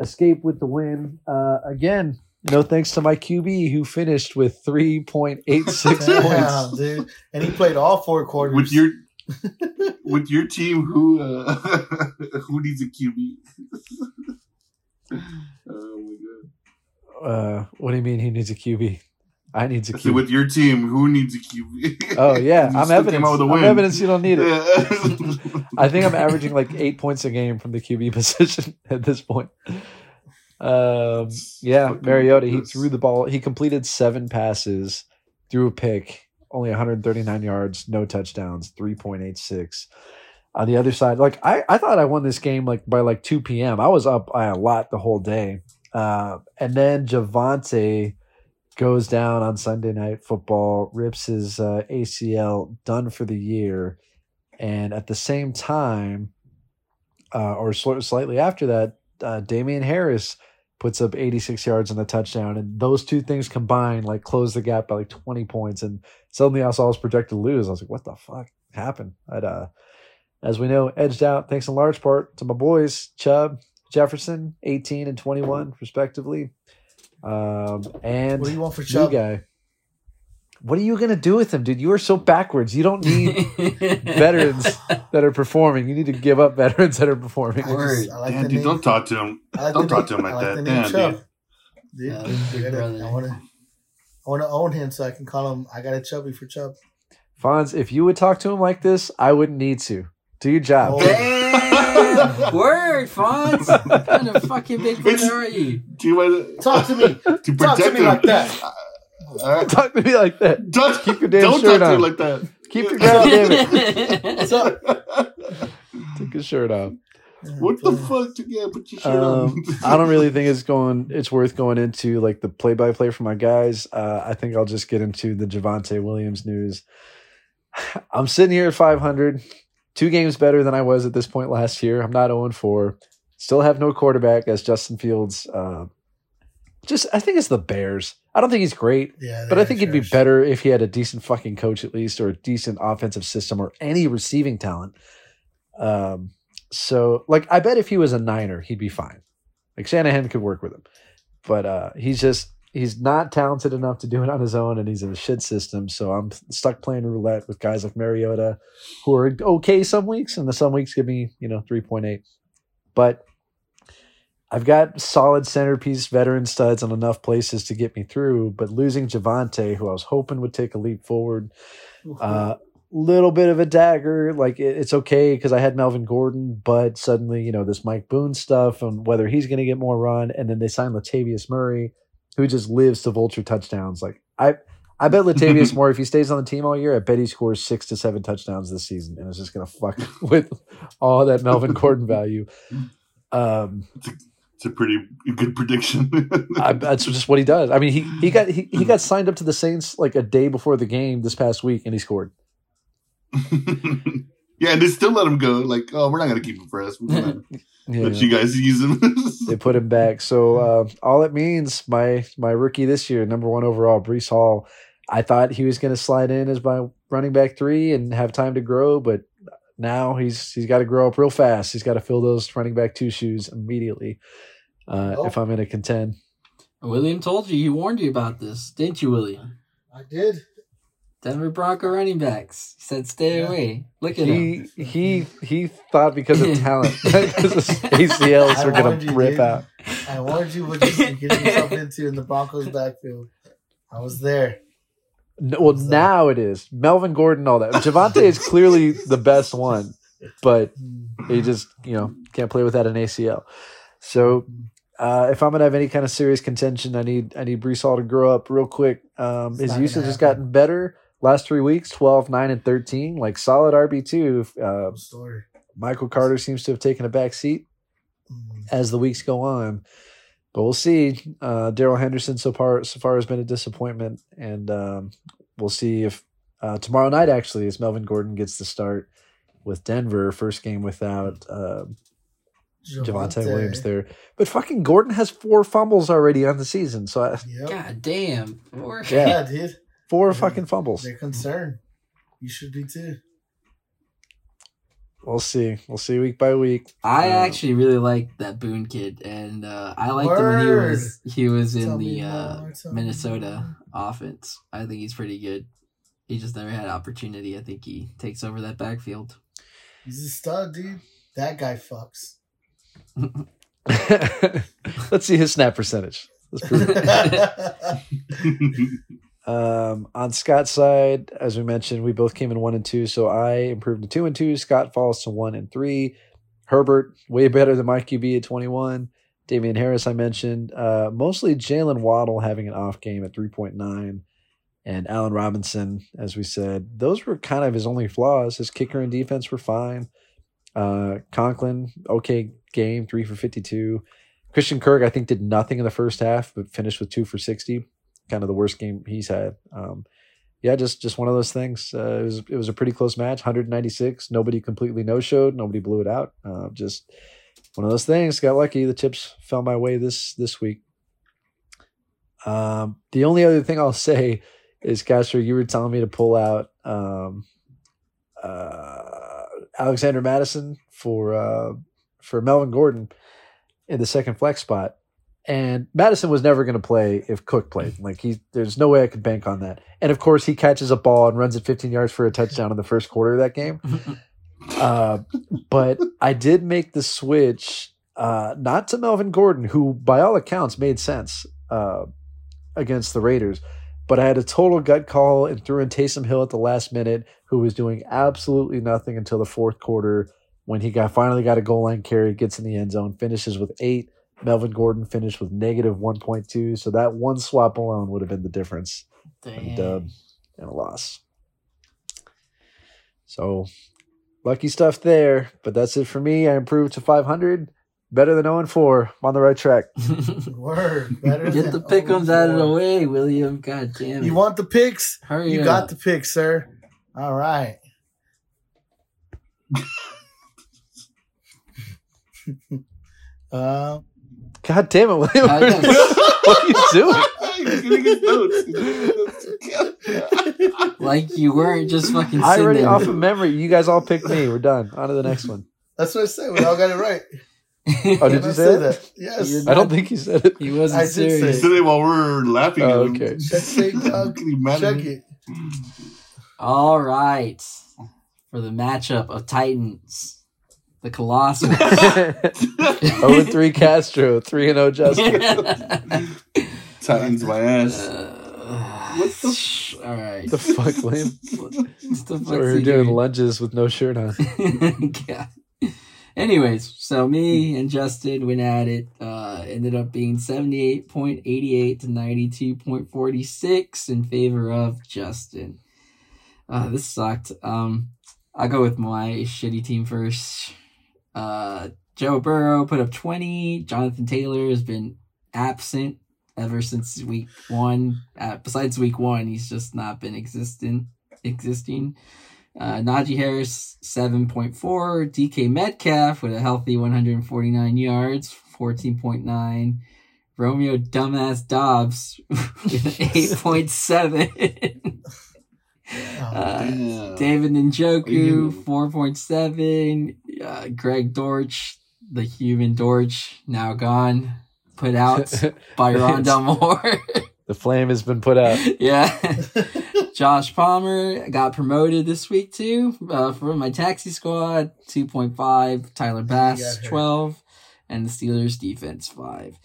escaped with the win uh, again. No thanks to my QB who finished with 3.86 points. Damn, dude. And he played all four quarters. with your with your team, who uh, who needs a QB? oh my god! Uh, what do you mean he needs a QB? I need said, QB. with your team, who needs a QB? Oh yeah, I'm evidence. out with a I'm evidence you don't need it. Yeah. I think I'm averaging like eight points a game from the QB position at this point. Um, yeah, Mariota. He threw the ball. He completed seven passes, threw a pick, only 139 yards, no touchdowns, 3.86. On the other side, like I, I thought I won this game like by like 2 p.m. I was up by a lot the whole day. Uh, and then Javonte goes down on Sunday night football, rips his uh, ACL, done for the year. And at the same time, uh, or sl- slightly after that, uh, Damien Harris puts up 86 yards and a touchdown. And those two things combined, like, close the gap by like 20 points. And suddenly I saw I was projected to lose. I was like, what the fuck happened? I'd, uh, as we know, edged out thanks in large part to my boys, Chubb, Jefferson, 18 and 21, respectively. Um, and What do you want for new Chubb? guy. What are you gonna do with him, dude? You are so backwards. You don't need veterans that are performing. You need to give up veterans that are performing. I, just, I like Damn, the dude, name. don't talk to him. Like don't the talk to him like like that. the name Damn, Chubb. dude. Dude, Yeah, dude, I. I want to. I want to own him so I can call him. I got a chubby for Chubb. Fonz, if you would talk to him like this, I wouldn't need to. Do your job. Oh. Damn! Word, Fonz. What kind of fucking big brother are you? Do you want Talk to me. to Talk to me him? like that. All right. Talk to me like that. Don't, Keep your damn don't shirt talk to on. him like that. Keep your goddamn it. So, Take his shirt off. what the fuck? Yeah, put your shirt Um, on. I don't really think it's going. It's worth going into like the play by play for my guys. Uh, I think I'll just get into the Javonte Williams news. I'm sitting here at 500, two games better than I was at this point last year. I'm not 0 4. Still have no quarterback as Justin Fields. Uh, just I think it's the Bears. I don't think he's great, Yeah, but I think he'd be better if he had a decent fucking coach at least, or a decent offensive system, or any receiving talent. Um, so like I bet if he was a Niner, he'd be fine. Like Shanahan could work with him, but uh, he's just he's not talented enough to do it on his own, and he's in a shit system. So I'm stuck playing roulette with guys like Mariota, who are okay some weeks, and the some weeks give me you know three point eight. But I've got solid centerpiece veteran studs in enough places to get me through. But losing Javonte, who I was hoping would take a leap forward, uh, little bit of a dagger. Like it, it's okay because I had Melvin Gordon, but suddenly you know this Mike Boone stuff and whether he's going to get more run, and then they signed Latavius Murray, who just lives to vulture touchdowns. Like I, I bet Latavius Murray, if he stays on the team all year, I bet he scores six to seven touchdowns this season, and it's just going to fuck with all that Melvin Gordon value. Um, It's a pretty good prediction. I, that's just what he does. I mean, he he got he, he got signed up to the Saints like a day before the game this past week, and he scored. Yeah, and they still let him go. Like, oh, we're not gonna keep him for us. We're gonna Yeah. let you guys use him. they put him back. So uh, all it means, my my rookie this year, number one overall, Breece Hall. I thought he was going to slide in as my running back three and have time to grow, but now he's he's got to grow up real fast. He's got to fill those running back two shoes immediately uh, Oh. if I'm going to contend. William told you. He warned you about this, didn't you, William? I did. Denver Bronco running backs. He said, "Stay Yeah. away." Look at him. He he he thought because of talent, because his ACLs I were gonna you, rip dude. out. I warned you what you're getting yourself into in the Broncos backfield. I was there. No, well, So- now it is Melvin Gordon. All that Javonte is clearly the best one, but he just you know can't play without an ACL. So uh, if I'm gonna have any kind of serious contention, I need I need Breece Hall to grow up real quick. Um, his usage has gotten better last three weeks 12 9 and 13 like solid rb2 uh, story. michael carter seems to have taken a back seat Mm. as the weeks go on. But we'll see. Uh, Darrell Henderson so far so far has been a disappointment, and um, we'll see if uh, tomorrow night actually, as Melvin Gordon gets the start with Denver, first game without uh, Javonte Williams there. But fucking Gordon has four fumbles already on the season, so I, Yep. God damn. Four. Yeah. Yeah, dude. Four Yeah. fucking fumbles. They're concerned. You should be too. We'll see. We'll see week by week. I Uh, actually really like that Boone kid, and uh, I liked him when he was he was in Tell the uh, more, tell me Minnesota offense. I think he's pretty good. He just never had opportunity. I think he takes over that backfield. He's a stud, dude. That guy fucks. Let's see his snap percentage. Um, on Scott's side, as we mentioned, we both came in one and two, so I improved to two and two. Scott falls to one and three. Herbert way better than my QB at twenty one. Damien Harris, I mentioned, uh, mostly Jaylen Waddle having an off game at three point nine, and Allen Robinson, as we said, those were kind of his only flaws. His kicker and defense were fine. Uh, Conklin, okay game, three for fifty two. Christian Kirk, I think, did nothing in the first half, but finished with two for sixty kind of the worst game he's had. Um, yeah, just just one of those things. Uh, it was it was a pretty close match, 196. Nobody completely no showed. Nobody blew it out. Uh, just one of those things. Got lucky. The chips fell my way this this week. Um, the only other thing I'll say is, Castro, you were telling me to pull out um, uh, Alexander Mattison for uh, for Melvin Gordon in the second flex spot. And Mattison was never going to play if Cook played. Like he, there's no way I could bank on that. And of course, he catches a ball and runs it 15 yards for a touchdown in the first quarter of that game. Uh, but I did make the switch, uh, not to Melvin Gordon, who by all accounts made sense uh, against the Raiders, but I had a total gut call and threw in Taysom Hill at the last minute, who was doing absolutely nothing until the fourth quarter when he got finally got a goal line carry, gets in the end zone, finishes with eight. Melvin Gordon finished with negative 1.2. So that one swap alone would have been the difference in a dub and a loss. So lucky stuff there. But that's it for me. I improved to 500. Better than 0 and 4. I'm on the right track. Word. Better Get than the pickums out of the way, William. God damn it. You want the picks? Hurry You up. got the picks, sir. All right. um, God damn it, William. I know. what are you doing? Getting his notes. He's getting his notes. like you weren't just fucking I sitting already there. off of memory. You guys all picked me. We're done. On to the next one. that's what I said. We all got it right. Oh, did you said say that? that? Yes. You're I don't think you said it. he wasn't I did say He said it while we're laughing. at Oh, him. okay. Check it, dog. Can? Check it. All right. For the matchup of Titans, the Colossus. 0 and 3 Castro, 3 and 0 Justin. Titans my ass. Uh, What the- All right. the fuck, William? What the So we're doing doing? lunges with no shirt on. God. Anyways, so me and Justin went at it. Uh, ended up being 78.88 to 92.46 in favor of Justin. Uh, this sucked. Um, I'll go with my shitty team first. Uh, Joe Burrow put up 20. Jonathan Taylor has been absent ever since week one. Uh, besides week one, he's just not been existent, existing. Uh, Najee Harris, 7.4. DK Metcalf with a healthy 149 yards, 14.9. Romeo Dumbass Doubs with 8.7. Oh, Uh, David Njoku, 4.7. Uh, Greg Dortch, the human Dortch, now gone. Put out by Rondale Moore. the flame has been put out. yeah. Josh Palmer got promoted this week too uh, for my taxi squad, 2.5. Tyler Bass, 12. And the Steelers defense, 5.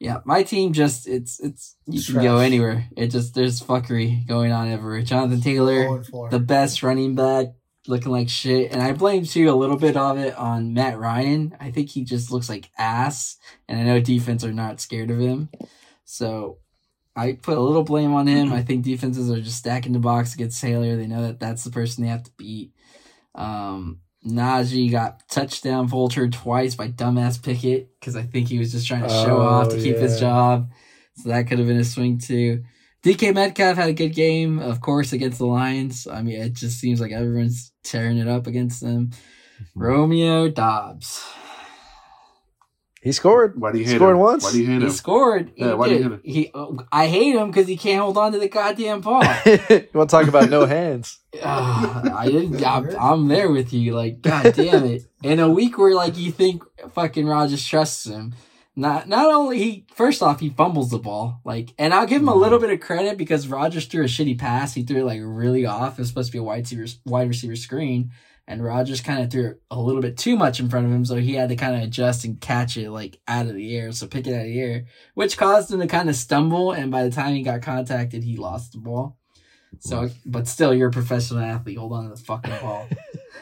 Yeah, my team just it's it's you can go anywhere. It just there's fuckery going on everywhere. Jonathan Taylor, Four and four. the best running back, looking like shit. And I blame too a little bit of it on Matt Ryan. I think he just looks like ass, and I know defense are not scared of him. So I put a little blame on him. I think defenses are just stacking the box against Taylor. They know that that's the person they have to beat. Um, Najee got touchdown vulture twice by dumbass Pickett because I think he was just trying to show Oh, off to keep his job. So that could have been a swing too. DK Metcalf had a good game, of course, against the Lions. I mean, it just seems like everyone's tearing it up against them. Mm-hmm. Romeo Doubs. He scored. Why do you hate Scored him? once? Why do you hate He him? scored. He Yeah, why do you did. hate He, uh, I hate him because he can't hold on to the goddamn ball. you want to talk about no hands? Ah, I didn't. I'm, I'm there with you. Like, god damn it! In a week where like you think fucking Rodgers trusts him, not not only he first off he fumbles the ball like, and I'll give him a little bit of credit because Rodgers threw a shitty pass. He threw it like really off. It was supposed to be a wide receiver wide receiver screen, and Rodgers kind of threw it a little bit too much in front of him, so he had to kind of adjust and catch it like out of the air. So pick it out of the air, which caused him to kind of stumble. And by the time he got contacted, he lost the ball. So, but still, you're a professional athlete. Hold on to the fucking ball.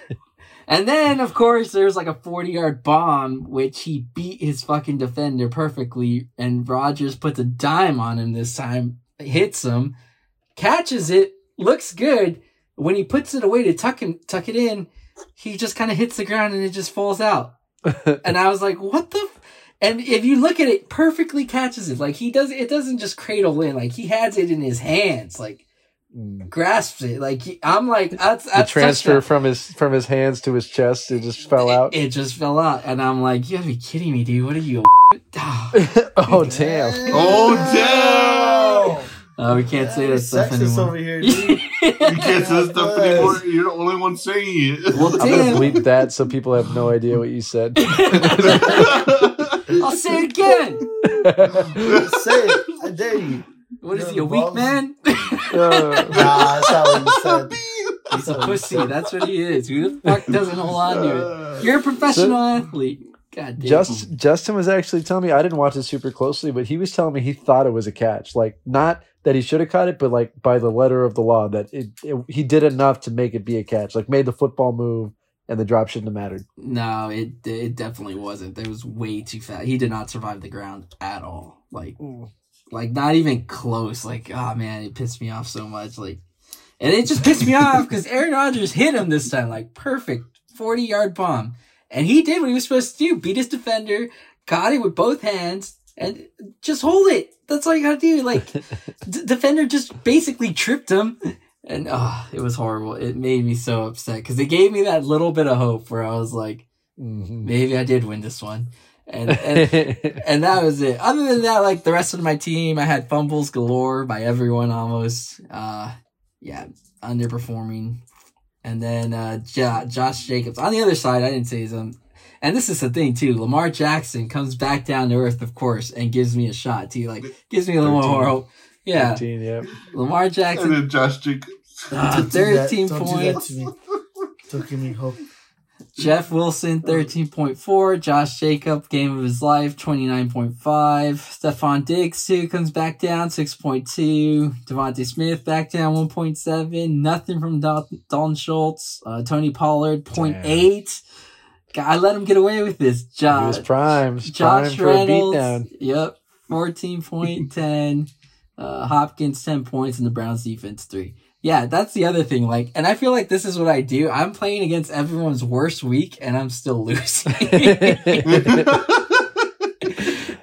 and then, of course, there's like a 40 yard bomb, which he beat his fucking defender perfectly. And Rodgers puts a dime on him this time, hits him, catches it, looks good. When he puts it away to tuck him, tuck it in, he just kind of hits the ground and it just falls out. and I was like, what the? F-? And if you look at it, perfectly catches it. Like he does, it doesn't just cradle in. Like he has it in his hands. Like Mm. grasps it. Like he, I'm like that's The that's transfer from his from his hands to his chest, it just fell It- out. It, just fell out, and I'm like, you gotta be kidding me, dude. What are you? Oh damn! Oh, damn! oh, we can't say that stuff anymore. over here, dude. You can't say that stuff anymore. You're the only one saying it. Well, I'm gonna bleep that so people have no idea what you said. I'll say it again. Say it. I dare you. What is You're he, a weak man? Uh, Nah, that's not what you said. He's a pussy. That's what he is. Who the fuck doesn't hold on to it? You're a professional athlete. God damn. Just Justin was actually telling me I didn't watch it super closely, but he was telling me he thought it was a catch. Like not that he should have caught it, but like by the letter of the law that it, it he did enough to make it be a catch. Like made the football move and the drop shouldn't have mattered. no, it it definitely wasn't. There was way too fast. He did not survive the ground at all. Like like not even close. Like, oh man, it pissed me off so much. Like, and it just pissed me off because Aaron Rodgers hit him this time, like perfect forty yard bomb, and he did what he was supposed to do: beat his defender, caught it with both hands, and just hold it. That's all you gotta do. Like, d- defender just basically tripped him. And oh, it was horrible. It made me so upset because it gave me that little bit of hope where I was like, Mhm. maybe I did win this one. And, and and that was it. Other than that, like the rest of my team, I had fumbles galore by everyone almost. Uh, yeah, underperforming. And then uh, jo- Josh Jacobs on the other side, I didn't say his um, and this is the thing too. Lamar Jackson comes back down to earth, of course, and gives me a shot too. Like gives me a little 13. more hope. Yeah, 13, yep. Lamar and Jackson, then Josh Jacobs. uh, Don't do that. thirteen Don't do that points. to me. Don't give me hope. Jeff Wilson, 13.4. Josh Jacob, game of his life, 29.5. Stefon Diggs, too, comes back down, 6.2. DeVonta Smith back down, 1.7. Nothing from Dal- Dalton Schultz. Uh, Tony Pollard, 0.8. I let him get away with this. He was Josh, prime, prime Josh for a Reynolds, beatdown. yep, 14.10. uh, Hopkins, 10 points, and the Browns defense, 3. Yeah, that's the other thing. Like, and I feel like this is what I do. I'm playing against everyone's worst week, and I'm still losing.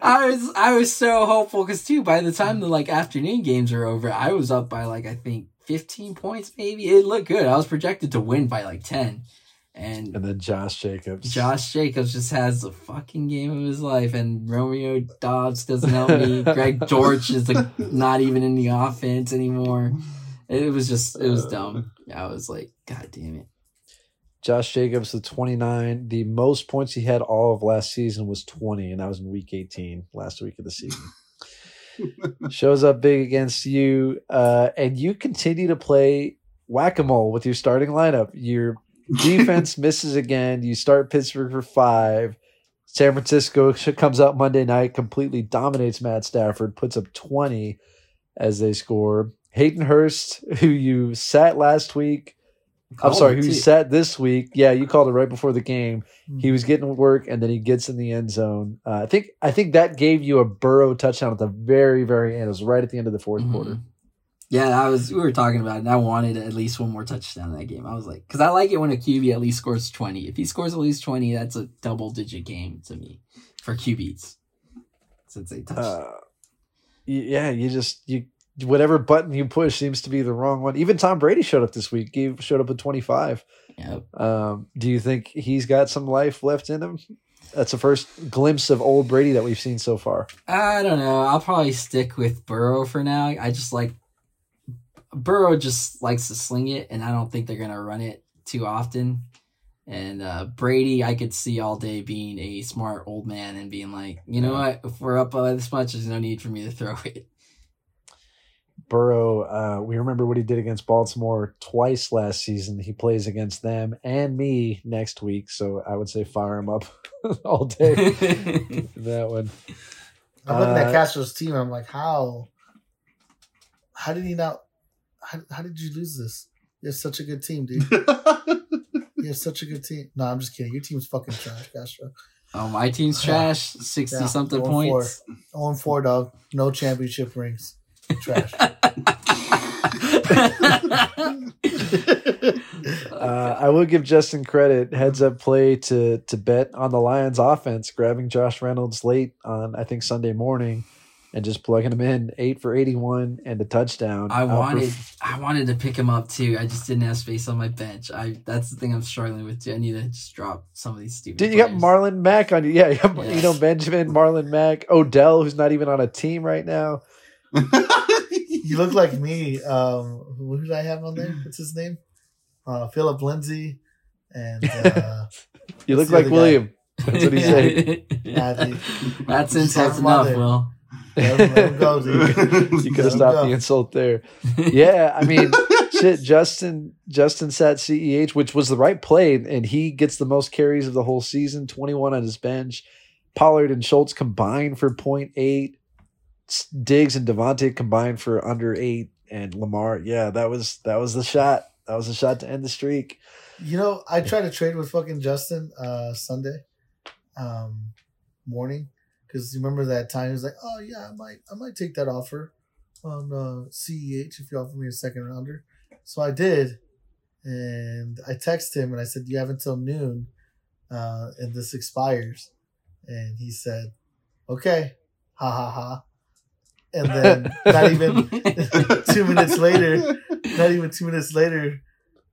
I was I was so hopeful because too by the time the like afternoon games are over, I was up by like I think 15 points maybe. It looked good. I was projected to win by like 10, and And then Josh Jacobs. Josh Jacobs just has the fucking game of his life, and Romeo Doubs doesn't help me. Greg George is like not even in the offense anymore. It was just it was dumb. I was like, God damn it. Josh Jacobs with 29. The most points he had all of last season was 20, and that was in week 18, last week of the season. Shows up big against you, uh, and you continue to play whack a mole with your starting lineup. Your defense misses again. You start Pittsburgh for five. San Francisco comes out Monday night, completely dominates Matt Stafford, puts up 20 as they score. Hayden Hurst, who you sat last week, I'm Called sorry, who you sat this week. Yeah, you called it right before the game. Hmm. He was getting work, and then he gets in the end zone. Uh, I think I think that gave you a Burrow touchdown at the very very end. It was right at the end of the 4th Mhm. quarter. Yeah, I was. We were talking about it, and I wanted at least one more touchdown in that game. I was like, because I like it when a QB at least scores twenty. If he scores at least twenty, that's a double digit game to me for QBs. Since they touched. Uh, yeah, you just you whatever button you push seems to be the wrong one. Even Tom Brady showed up this week. He showed up at 25. Yep. Um, do you think he's got some life left in him? That's the first glimpse of old Brady that we've seen so far. I don't know. I'll probably stick with Burrow for now. I just like Burrow just likes to sling it, and I don't think they're gonna run it too often. And uh, Brady, I could see all day being a smart old man and being like, you know what? If we're up by this much, there's no need for me to throw it. Burrow, uh, we remember what he did against Baltimore twice last season. He plays against them and me next week, so I would say fire him up all day. that one. I'm looking at Uh, Castro's team. I'm like, how? How did he not? How, how did you lose this? You're such a good team, dude. You have such a good team. No, I'm just kidding. Your team's fucking trash, Castro. oh, my team's trash. Sixty Yeah, something going for points. 0 and 4, dog. No championship rings. Trash. Uh, I will give Justin credit. Heads up play to to bet on the Lions offense, grabbing Josh Reynolds late on I think Sunday morning, and just plugging him in eight for eighty one and a touchdown. I Outperf- wanted, I wanted to pick him up too. I just didn't have space on my bench. I that's the thing I'm struggling with too. I need to just drop some of these stupid. Dude, you got players. Marlon Mack on you. Yeah, you got Yeah. you know Benjamin, Marlon Mack, Odell, who's not even on a team right now. you look like me. Um, who did I have on there? What's his name? Uh, Phillip Lindsay. And uh, You look like other guy? William. That's what he said. That's Just insult have him enough, on. Will. Let him- let him go, dude. You could have stopped the insult there. Yeah, I mean, shit. Justin Justin sat Ceh, which was the right play, and he gets the most carries of the whole season. Twenty one on his bench. Pollard and Schultz combined for 0.8. S- Diggs and DeVonta combined for under eight, and Lamar. Yeah, that was that was the shot. That was the shot to end the streak. You know, I tried to trade with fucking Justin uh Sunday um morning because remember that time he was like, "Oh yeah, I might I might take that offer on uh CEH if you offer me a second rounder." So I did, and I texted him and I said, "You have until noon, uh, and this expires." And he said, "Okay, ha ha ha." And then not even two minutes later, not even two minutes later,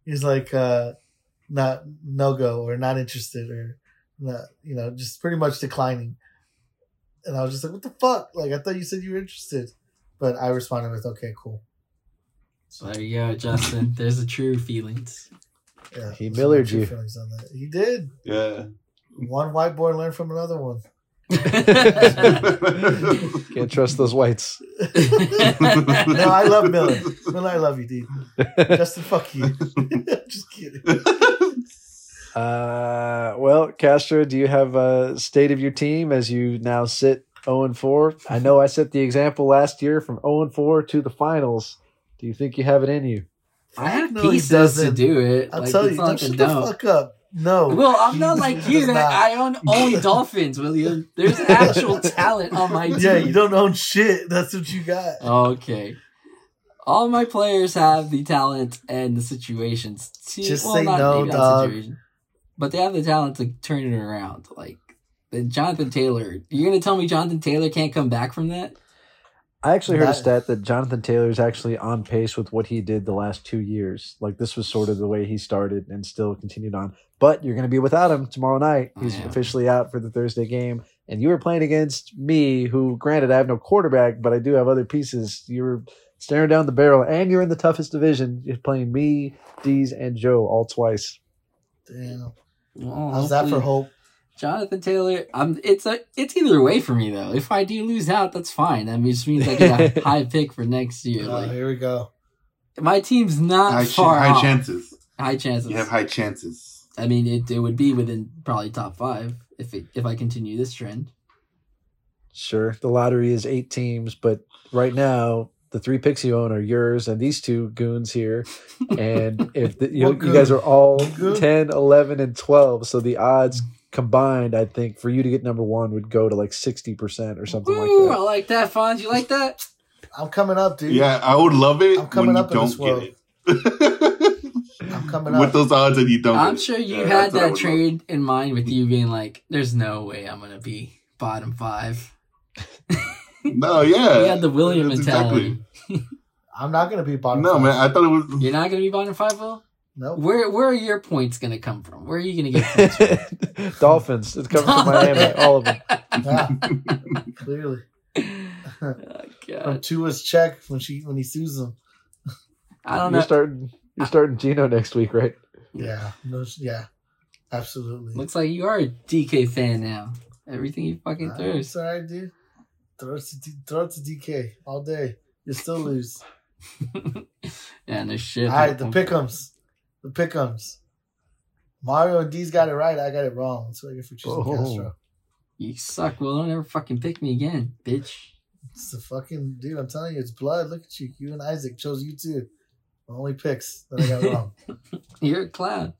he's like, uh, not no go or not interested or not, you know, just pretty much declining. And I was just like, what the fuck? Like, I thought you said you were interested. But I responded with, okay, cool. So there you go, Justin. There's the true feelings. Yeah. He those millered you. feelings on that. He did. yeah. One white boy learned from another one. Can't trust those whites. no, I love Miller. Miller, I love you, dude. Justin, fuck you. just kidding. Uh, well, Castro, do you have a state of your team as you now sit 0 and 4? I know I set the example last year from 0 and 4 to the finals. Do you think you have it in you? I have No, he pieces to doesn't. do it. I'll like, tell you, don't like shut the don't. fuck up. No. Well, I'm not like you. That not. I own only Dolphins, William. There's actual talent on my team. Yeah, you don't own shit. That's what you got. Okay. All my players have the talent and the situations. To, Just well, say not no, maybe dog. situation, but they have the talent to turn it around. Like Jonathan Taylor. You're gonna tell me Jonathan Taylor can't come back from that? I actually heard a stat that Jonathan Taylor is actually on pace with what he did the last two years. Like this was sort of the way he started and still continued on. But you're going to be without him tomorrow night. Oh, He's officially out for the Thursday game. And you were playing against me, who, granted, I have no quarterback, but I do have other pieces. You're staring down the barrel, and you're in the toughest division. You're playing me, Dees, and Joe all twice. Damn. Well, How's that for hope? Jonathan Taylor, I'm. It's a. It's either way for me though. If I do lose out, that's fine. That just means I get a high pick for next year. Oh, Like here we go. my team's not high, ch- far high off. chances. High chances. You have high chances. I mean, it, it would be within probably top five. if it, if I continue this trend. Sure, the lottery is eight teams, but right now the three picks you own are yours and these two goons here. And if the, you, you guys are all What 10, 11, and 12, so the odds combined, I think, for you to get number one would go to like 60% or something Woo, like that I like that, Fonz. You like that? I'm coming up, dude. Yeah, I would love it I'm coming when up you in this don't world. get it. I'm coming up. With those odds and you don't I'm get sure you Yeah, had that's what I that would trade in mind with you being like, "There's no way I'm gonna be bottom five. love. No, yeah. we had the William That's mentality. I'm not gonna be bottom. No, five. man, I thought it was. You're not gonna be bottom five, Will. Nope. Where where are your points gonna come from? Where are you gonna get points from? Dolphins. It's coming from Miami, all of them. Yeah, clearly. Oh, From Tua's check when she when he sues them. I don't You're know. starting, you're starting Geno next week, right? Yeah. No. Yeah. Absolutely. Looks like you are a DK fan now. Everything you fucking throws. It's dude. Throw it to throw it to DK all day. You still lose. yeah, no shit. All right, the pickums. The pickums. Mario and D's got it right. I got it wrong. That's what I get for choosing Oh. Castro. You suck. Well, don't ever fucking pick me again, bitch. It's the fucking dude. I'm telling you, it's blood. Look at you. You and Isaac chose you too. The only picks that I got wrong. You're a clown.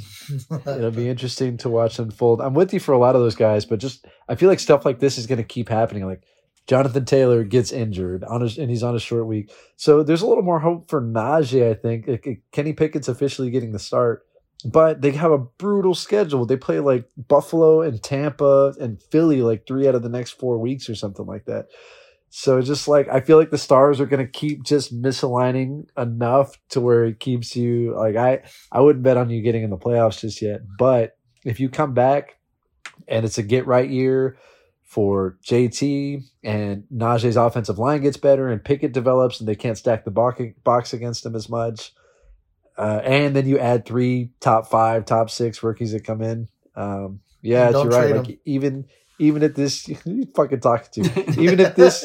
It'll be interesting to watch unfold. I'm with you for a lot of those guys, but just I feel like stuff like this is going to keep happening. Like Jonathan Taylor gets injured on a, and he's on a short week, so there's a little more hope for Najee. I think Kenny Pickett's officially getting the start, but they have a brutal schedule. They play like Buffalo and Tampa and Philly like three out of the next four weeks or something like that. So just like I feel like the stars are going to keep just misaligning enough to where it keeps you like I I wouldn't bet on you getting in the playoffs just yet. But if you come back and it's a get right year for JT and Najee's offensive line gets better and Pickett develops and they can't stack the box, box against him as much. Uh, and then you add three top five, top six rookies that come in. Um, yeah, you're right. Like even even at this, you fucking talking to? Even if this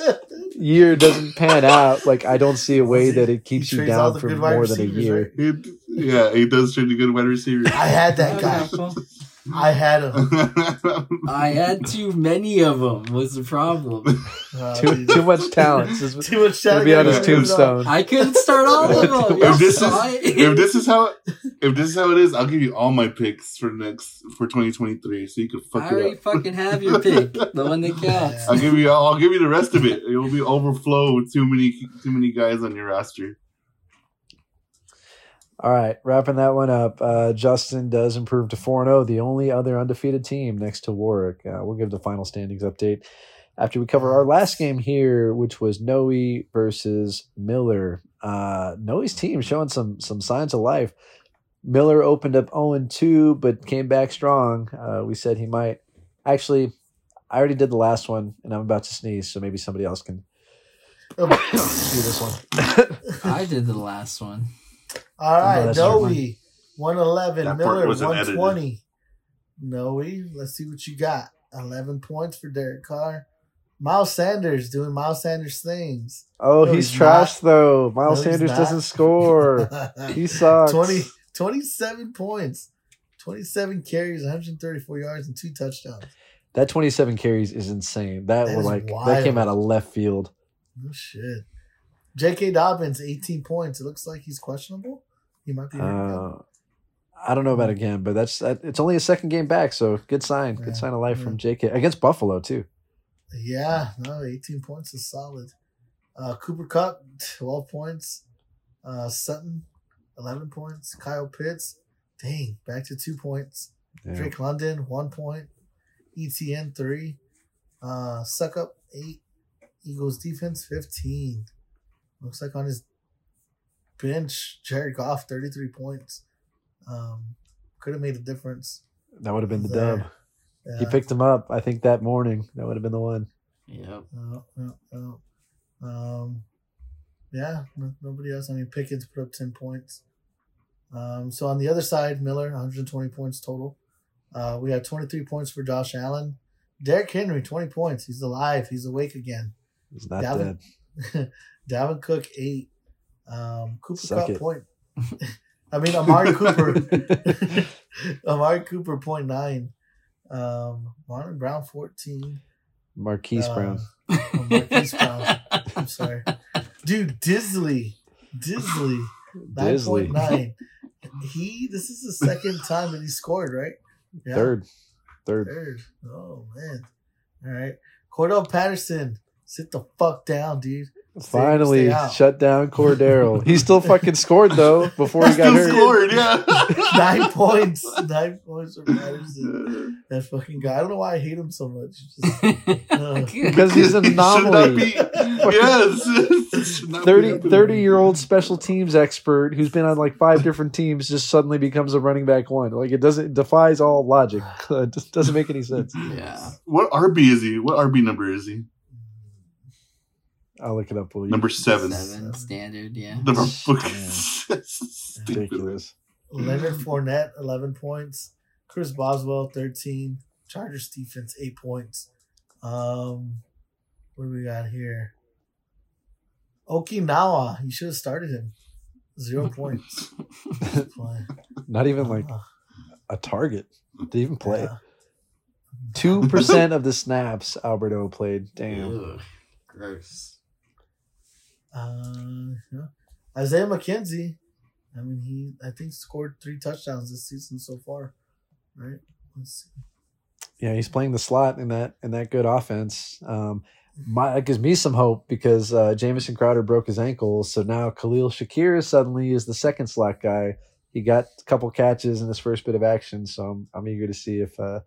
year doesn't pan out, like I don't see a way that it keeps He you down for more than a year. right? It, yeah, he does trade a good wide receiver. I had that guy. Okay, well, I had them. I had too many of them. Was the problem? Uh, Too, too much talent. This Too much talent. To be on his Gotta get rid of it all. tombstone. I couldn't start all of them. if this is if this is how if this is how it is, I'll give you all my picks for next for 2023, so you can fuck I it already up. fucking have your pick, the one that counts. I'll give you I'll give you the rest of it. It will be overflow with too many too many guys on your roster. All right, wrapping that one up. Uh, Justin does improve to 4 0, the only other undefeated team next to Warwick. Uh, we'll give the final standings update after we cover our last game here, which was Noe versus Miller. Uh, Noe's team showing some some signs of life. Miller opened up 0 2, but came back strong. Uh, we said he might. Actually, I already did the last one, and I'm about to sneeze, so maybe somebody else can do this one. I did the last one. All Oh, right, that's Noe, 111. Miller, 120. Noe, let's see what you got. 11 points for Derek Carr. Miles Sanders doing Miles Sanders things. oh, No, he's, he's trash, though. Miles he's Sanders doesn't score. He sucks. 20, 27 points, 27 carries, 134 yards, and two touchdowns. That 27 carries is insane. That, That was is like that came out of left field. No shit. J.K. Dobbins, 18 points. It looks like he's questionable. He might be. Uh, I don't know about again, but that's that, it's only a second game back, so good sign. Good Yeah, sign of life yeah. from JK against Buffalo too. Yeah, no, 18 points is solid. Uh, Cooper Kupp, 12 points. Uh, Sutton, 11 points. Kyle Pitts, dang, back to two points. Yeah. Drake London, one point. ETN, three. Uh, Suck Up, eight. Eagles defense, 15. Looks like on his bench, Jared Goff, 33 points. Um, could have made a difference. That would have been the There. dub. Yeah. He picked him up. I think that morning. That would have been the one. Yep. Oh, oh, oh. Um, yeah, no, nobody else. I mean, Pickens put up 10 points. Um, so on the other side, Miller, 120 points total. Uh, we had 23 points for Josh Allen. Derrick Henry, 20 points. He's alive. He's awake again. He's not Dalvin- dead. Dalvin Cook, eight. Um, Cooper Suck Cup, point. I mean, Amari Cooper. Amari Cooper, point nine. Um, Marlon Brown, 14. Marquise Uh, Brown. oh, Marquise Brown. I'm sorry. Dude, Dissly. Dissly. Dissly. 9.9. He, this is the second time that he scored, right? Yeah. Third. Third. Third. Oh, man. All right. Cordarrelle Patterson. Sit the fuck down, dude. Stay- Finally shut down Cordero. he still fucking scored though before he got Still hurt. scored, yeah. Nine points. Nine points for Patterson. That fucking guy. I don't know why I hate him so much. Just, uh, Because he's an anomaly. be- yes. Should not be 30, happening. 30 year old special teams expert who's been on like five different teams just suddenly becomes a running back one. Like it doesn't it defies all logic. it just doesn't make any sense. yeah. What RB is he? What RB number is he? I'll look it up. Will you? Number seven. Seven standard, yeah. Number Man. fucking stupid. ridiculous. Leonard Fournette, 11 points. Chris Boswell, 13. Chargers defense, 8 points. Um, What do we got here? Okwuegbunam. You should have started him. Zero points. Not even like a target to even play. yeah. Two percent of the snaps Alberto played. Damn. Ugh, gross. Uh. Isaiah McKenzie. I mean, he I think scored three touchdowns this season so far. Right. Let's see. Yeah, he's playing the slot in that in that good offense. Um, my that gives me some hope because uh, Jamison Crowder broke his ankle, so now Khalil Shakir suddenly is the second slot guy. He got a couple catches in his first bit of action, so I'm, I'm eager to see if uh,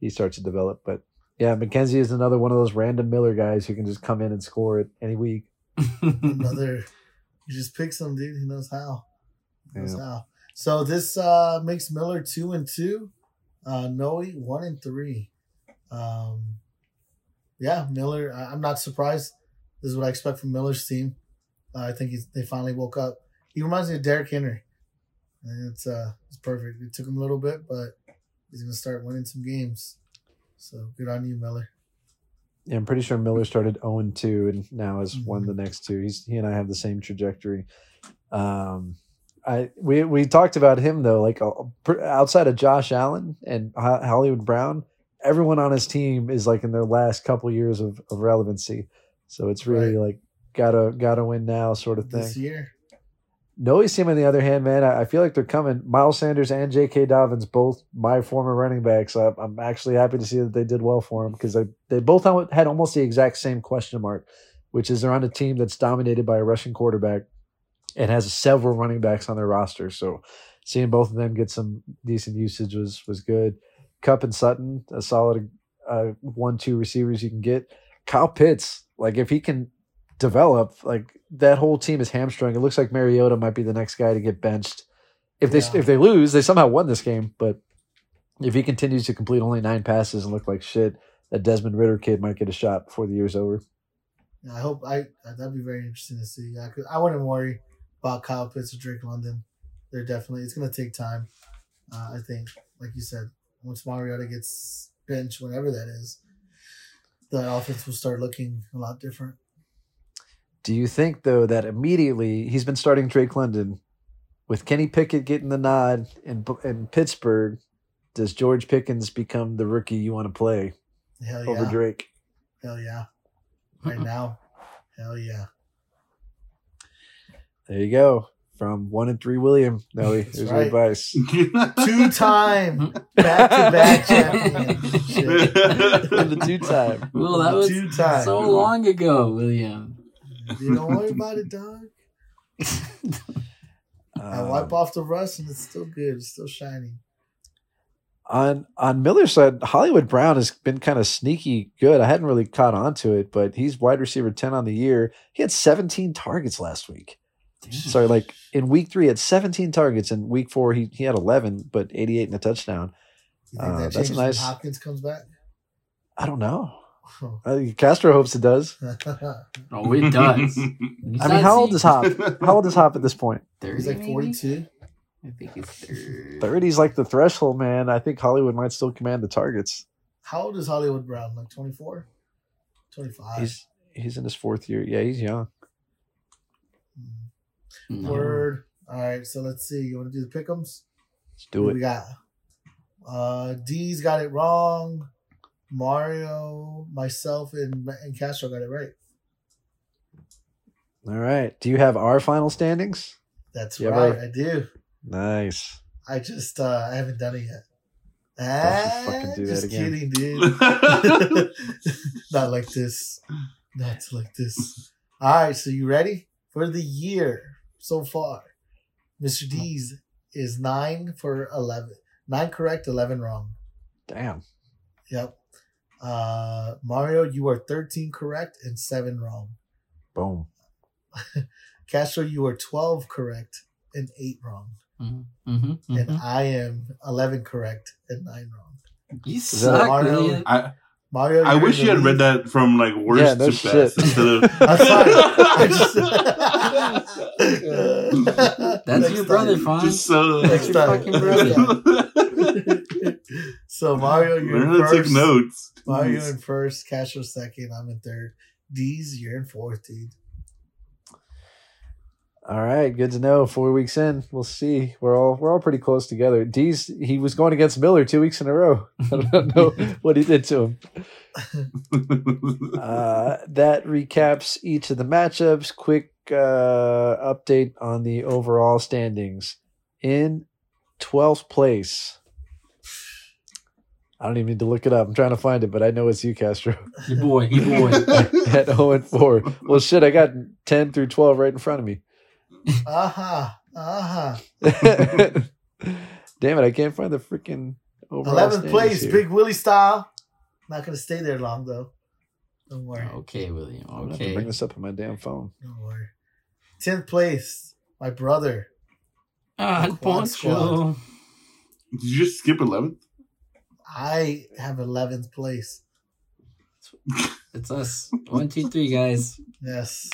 he starts to develop. But yeah, McKenzie is another one of those random Miller guys who can just come in and score it any week. Another. He just picks them, dude. He knows how. He knows how. So this uh makes Miller two and two. Uh, Noe one and three. Um, yeah, Miller. I, I'm not surprised. This is what I expect from Miller's team. Uh, I think he's, they finally woke up. He reminds me of Derrick Henry. And it's uh it's perfect. It took him a little bit, but he's gonna start winning some games. So good on you, Miller. Yeah, I'm pretty sure Miller started 0 2 and now has won the next two. He's he and I have the same trajectory. Um, I we we talked about him though, like uh, outside of Josh Allen and Hollywood Brown, everyone on his team is like in their last couple years of, of relevancy. So it's really like gotta gotta win now sort of thing. This year. Noah's team, on the other hand, man, I, feel like they're coming. Miles Sanders and J.K. Dobbins, both my former running backs. I, I'm actually happy to see that they did well for them because they, they both had almost the exact same question mark, which is they're on a team that's dominated by a Russian quarterback and has several running backs on their roster. So seeing both of them get some decent usage was was good. Kupp and Sutton, a solid uh, one-two receivers you can get. Kyle Pitts, like if he can develop, like that whole team is hamstrung. It looks like Mariota might be the next guy to get benched. If they Yeah. if they lose, they somehow won this game. But if he continues to complete only nine passes and look like shit, that Desmond Ridder kid might get a shot before the year's over. I hope I that'd be very interesting to see. Yeah, 'cause I wouldn't worry about Kyle Pitts or Drake London. They're definitely it's gonna take time. Uh, I think, like you said, once Mariota gets benched, whenever that is, the offense will start looking a lot different. Do you think though that immediately he's been starting Drake London with Kenny Pickett getting the nod in in Pittsburgh? Does George Pickens become the rookie you want to play Hell over yeah! Drake? Hell yeah! Right now, hell yeah! There you go. From one and three, William. No, That's here's right. your advice. Two time back to back champion. Shit. the two time. Well, that was Two time. so long ago, William. You don't worry about it, dog. I wipe off the rust and it's still good. It's still shiny. on on Miller's side, Hollywood Brown has been kind of sneaky good. I hadn't really caught on to it, but he's wide receiver 10 on the year. He had 17 targets last week. Sorry, like in week three, he had 17 targets. In week four, he, he had 11, but 88 and a touchdown. You think Uh, that that's a nice- Hopkins comes back? I don't know. I think Castro hopes it does. Oh, it does. I mean, how old is Hop? How old is Hop at this point? He's like 42. I think he's third. 30's like the threshold, man. I think Hollywood might still command the targets. How old is Hollywood Brown? Like 24? 25. He's he's in his fourth year. Yeah, he's young. Mm. No. Word. All right, so let's see. You want to do the pickums? Let's do What it. We got Uh, D's got it wrong. Mario, myself, and and Castro got it right. All right. Do you have our final standings? That's Yeah, right. bro. I do. Nice. I just uh I haven't done it yet. Don't fucking Ah, do that just again. kidding, dude. Not like this. Not like this. All right, so you ready for the year so far? Mr. D's is nine for eleven. Nine correct, eleven wrong. Damn. Yep. Uh Mario, you are thirteen correct and seven wrong. Boom. Castro, you are twelve correct and eight wrong. Mm-hmm, mm-hmm, And I am eleven correct and nine wrong. You that suck, Mario? William. I Mario, I wish you the had read that from like worst Yeah, no to shit. best instead of. I'm sorry. I just- That's Next your brother, time. Fawn. Just so. That's your time. fucking brother. So Mario, you're Learn in how to take notes. Mario in first. Castro second. I'm in third. D's, you're in fourth, dude. All right, good to know. Four weeks in, we'll see. We're all we're all pretty close together. D's he was going against Miller two weeks in a row. I don't know what he did to him. Uh, that recaps each of the matchups. Quick uh, update on the overall standings. In twelfth place, I don't even need to look it up. I'm trying to find it, but I know it's you, Castro. Your boy, your boy. At 0 and 4. Well, shit, I got 10 through 12 right in front of me. Aha. Uh-huh. Aha. Uh-huh. Damn it, I can't find the freaking overall 11th place, here. Big Willie style. Not going to stay there long, though. Don't worry. Okay, William. I'm gonna Okay. bring this up on my damn phone. Don't worry. 10th place, my brother. Ah, Quad Poncho. Did you just skip 11th? I have 11th place. It's us. One, two, three, guys. Yes.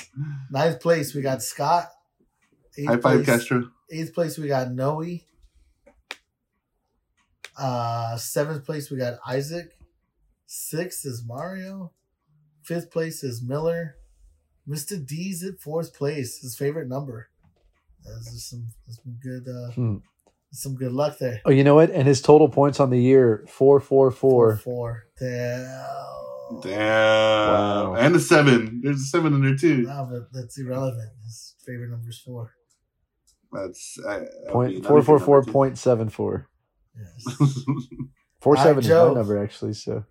Ninth place, we got Scott. Eighth High five, place, Castro. Eighth place, we got Noe. Uh, seventh place, we got Isaac. Sixth is Mario. Fifth place is Miller. Mr. D's at fourth place. His favorite number. That's just some, that's some good, uh, Hmm. Some good luck there. Oh, you know what? And his total points on the year four, four, four, four. four. Damn. Damn. Wow. And a 7. There's a 7 in there too. No, but that's irrelevant. His favorite number is four. That's. I, I mean, four four four that'd be point seven four. Yes. Four All seven right, is Joe. my number actually. So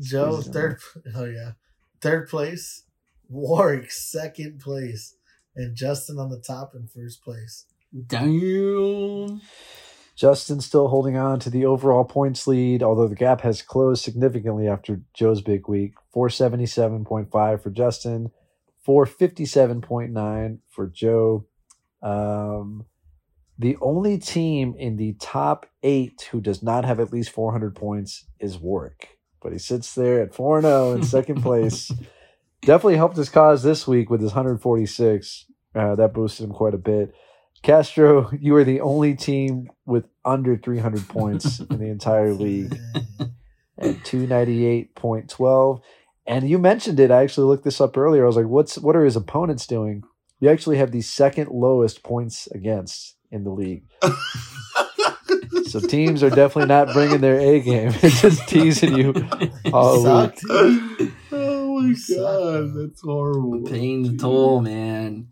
Joe, Jesus. third. Oh yeah, third place. Warwick, second place, and Justin on the top in first place. Damn. Justin still holding on to the overall points lead, although the gap has closed significantly after Joe's big week. Four seventy seven point five for Justin, four fifty seven point nine for Joe. Um, the only team in the top eight who does not have at least 400 points is Warwick, but he sits there at 4 0 in second place. Definitely helped his cause this week with his 146. Uh, that boosted him quite a bit. Castro, you are the only team with under 300 points in the entire league at 298.12. And you mentioned it. I actually looked this up earlier. I was like, what's what are his opponents doing? You actually have the second lowest points against in the league. So teams are definitely not bringing their A game. It's just teasing you all Suck, week. oh my You god, bro. that's horrible. Paying the toll, man.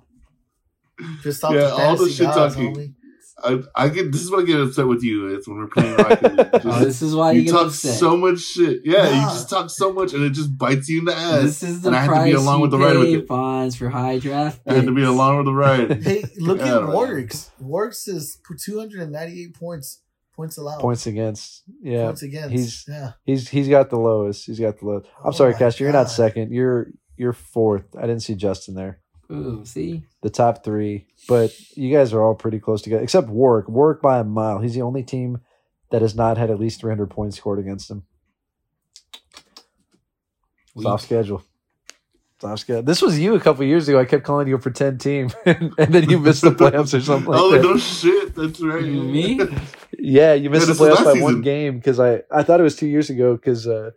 Pissed off Yeah, the all the shit talking. I, I get this is what I get upset with you. It's when we're playing Rocket League. Oh, this is why you, you get talk upset. so much shit. Yeah, you just talk so much, and it just bites you in the ass. this is the and I had to price be along you with the ride with pay, it. Fonz, for high draft I had to be along with the ride. Hey, look Yeah, at right. Warwick's. Warwick's is two hundred and ninety-eight points. Points allowed. Points against. Yeah. Points against. he's- yeah. He's he's got the lowest. He's got the lowest. I'm Oh sorry, my Castro. You're not second. You're you're fourth. I didn't see Justin there. Ooh, see? The top three, but you guys are all pretty close together, except Warwick. Warwick by a mile. He's the only team that has not had at least 300 points scored against him. Soft schedule. Soft schedule. This was you a couple years ago. I kept calling you a pretend team, and, then you missed the playoffs or something like oh that. no shit, that's right. Me? Yeah, you missed Yeah, the playoffs last by one game because I I thought it was two years ago because uh,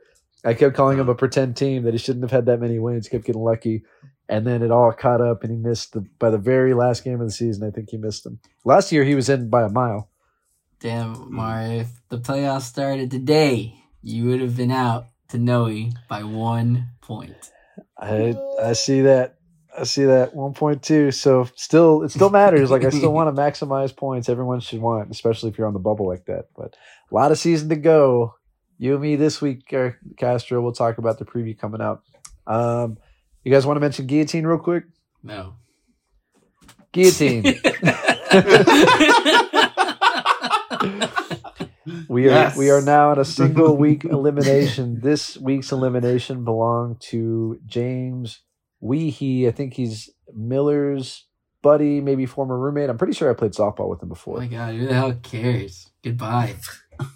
I kept calling him a pretend team that he shouldn't have had that many wins. Kept getting lucky, and then it all caught up, and he missed the by the very last game of the season. I think he missed them. Last year he was in by a mile. Damn, Mario, if the playoffs started today, you would have been out to Noe by one point. I I see that. I see that 1.2. So still, it still matters. Like I still want to maximize points. Everyone should want, especially if you're on the bubble like that. But a lot of season to go. You and me this week, Castro. We'll talk about the preview coming out. Um, you guys want to mention guillotine real quick? No. Guillotine. We are Yes. we are now in a single week elimination. This week's elimination belonged to James Weehee. I think he's Miller's buddy, maybe former roommate. I'm pretty sure I played softball with him before. Oh my god, who the hell cares? Goodbye.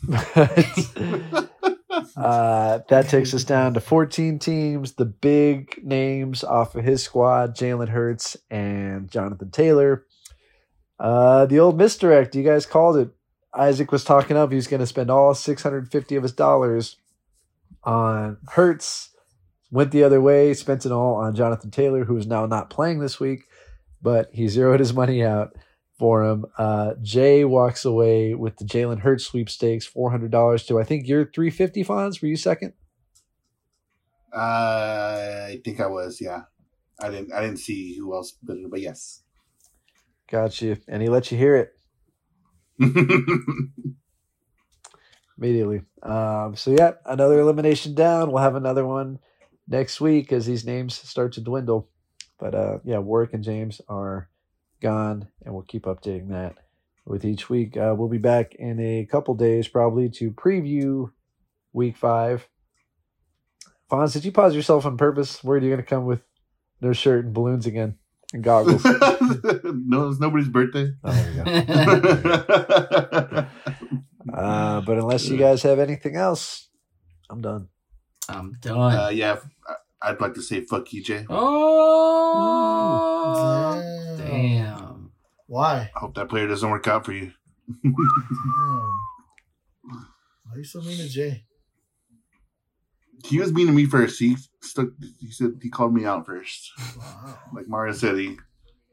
uh, that takes us down to 14 teams. The big names off of his squad: Jalen Hurts and Jonathan Taylor. Uh, the old misdirect. You guys called it. Isaac was talking up. He was going to spend all 650 of his dollars on Hurts. Went the other way. Spent it all on Jonathan Taylor, who is now not playing this week, but he zeroed his money out for him. Uh, Jay walks away with the Jalen Hurts sweepstakes, four hundred dollars to I think your three fifty funds. Were you second? Uh, I think I was. Yeah, I didn't. I didn't see who else it, but yes. Got you, and he let you hear it immediately. Um, so yeah, another elimination down. We'll have another one next week as these names start to dwindle. But uh, yeah, Warwick and James are gone, and we'll keep updating that with each week. Uh, we'll be back in a couple days probably to preview week five. Fonz, did you pause yourself on purpose? Where are you going to come with no shirt and balloons again and goggles? no, it's nobody's birthday. Oh, there go. Uh, but unless you guys have anything else, I'm done. I'm done. uh, yeah, I- I'd like to say fuck you, Jay. oh, Damn. damn. Why? I hope that player doesn't work out for you. Damn. Why are you so mean to Jay? He was mean to me first. He stuck. He said he called me out first. Wow. Like Mario said, he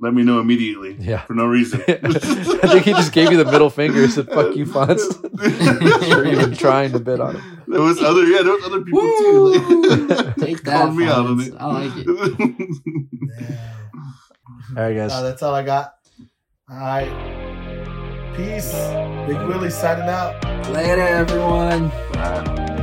let me know immediately Yeah. for no reason. I think he just gave you the middle finger and said, fuck you, Fonz. for even trying to bid on him. There was other, yeah, there was other people Woo! too. Take that, Called me out on Fonz. it. I like it. Damn. All right, guys. Uh, that's all I got. All right. Peace. Big Willie signing out. Later, everyone. Uh,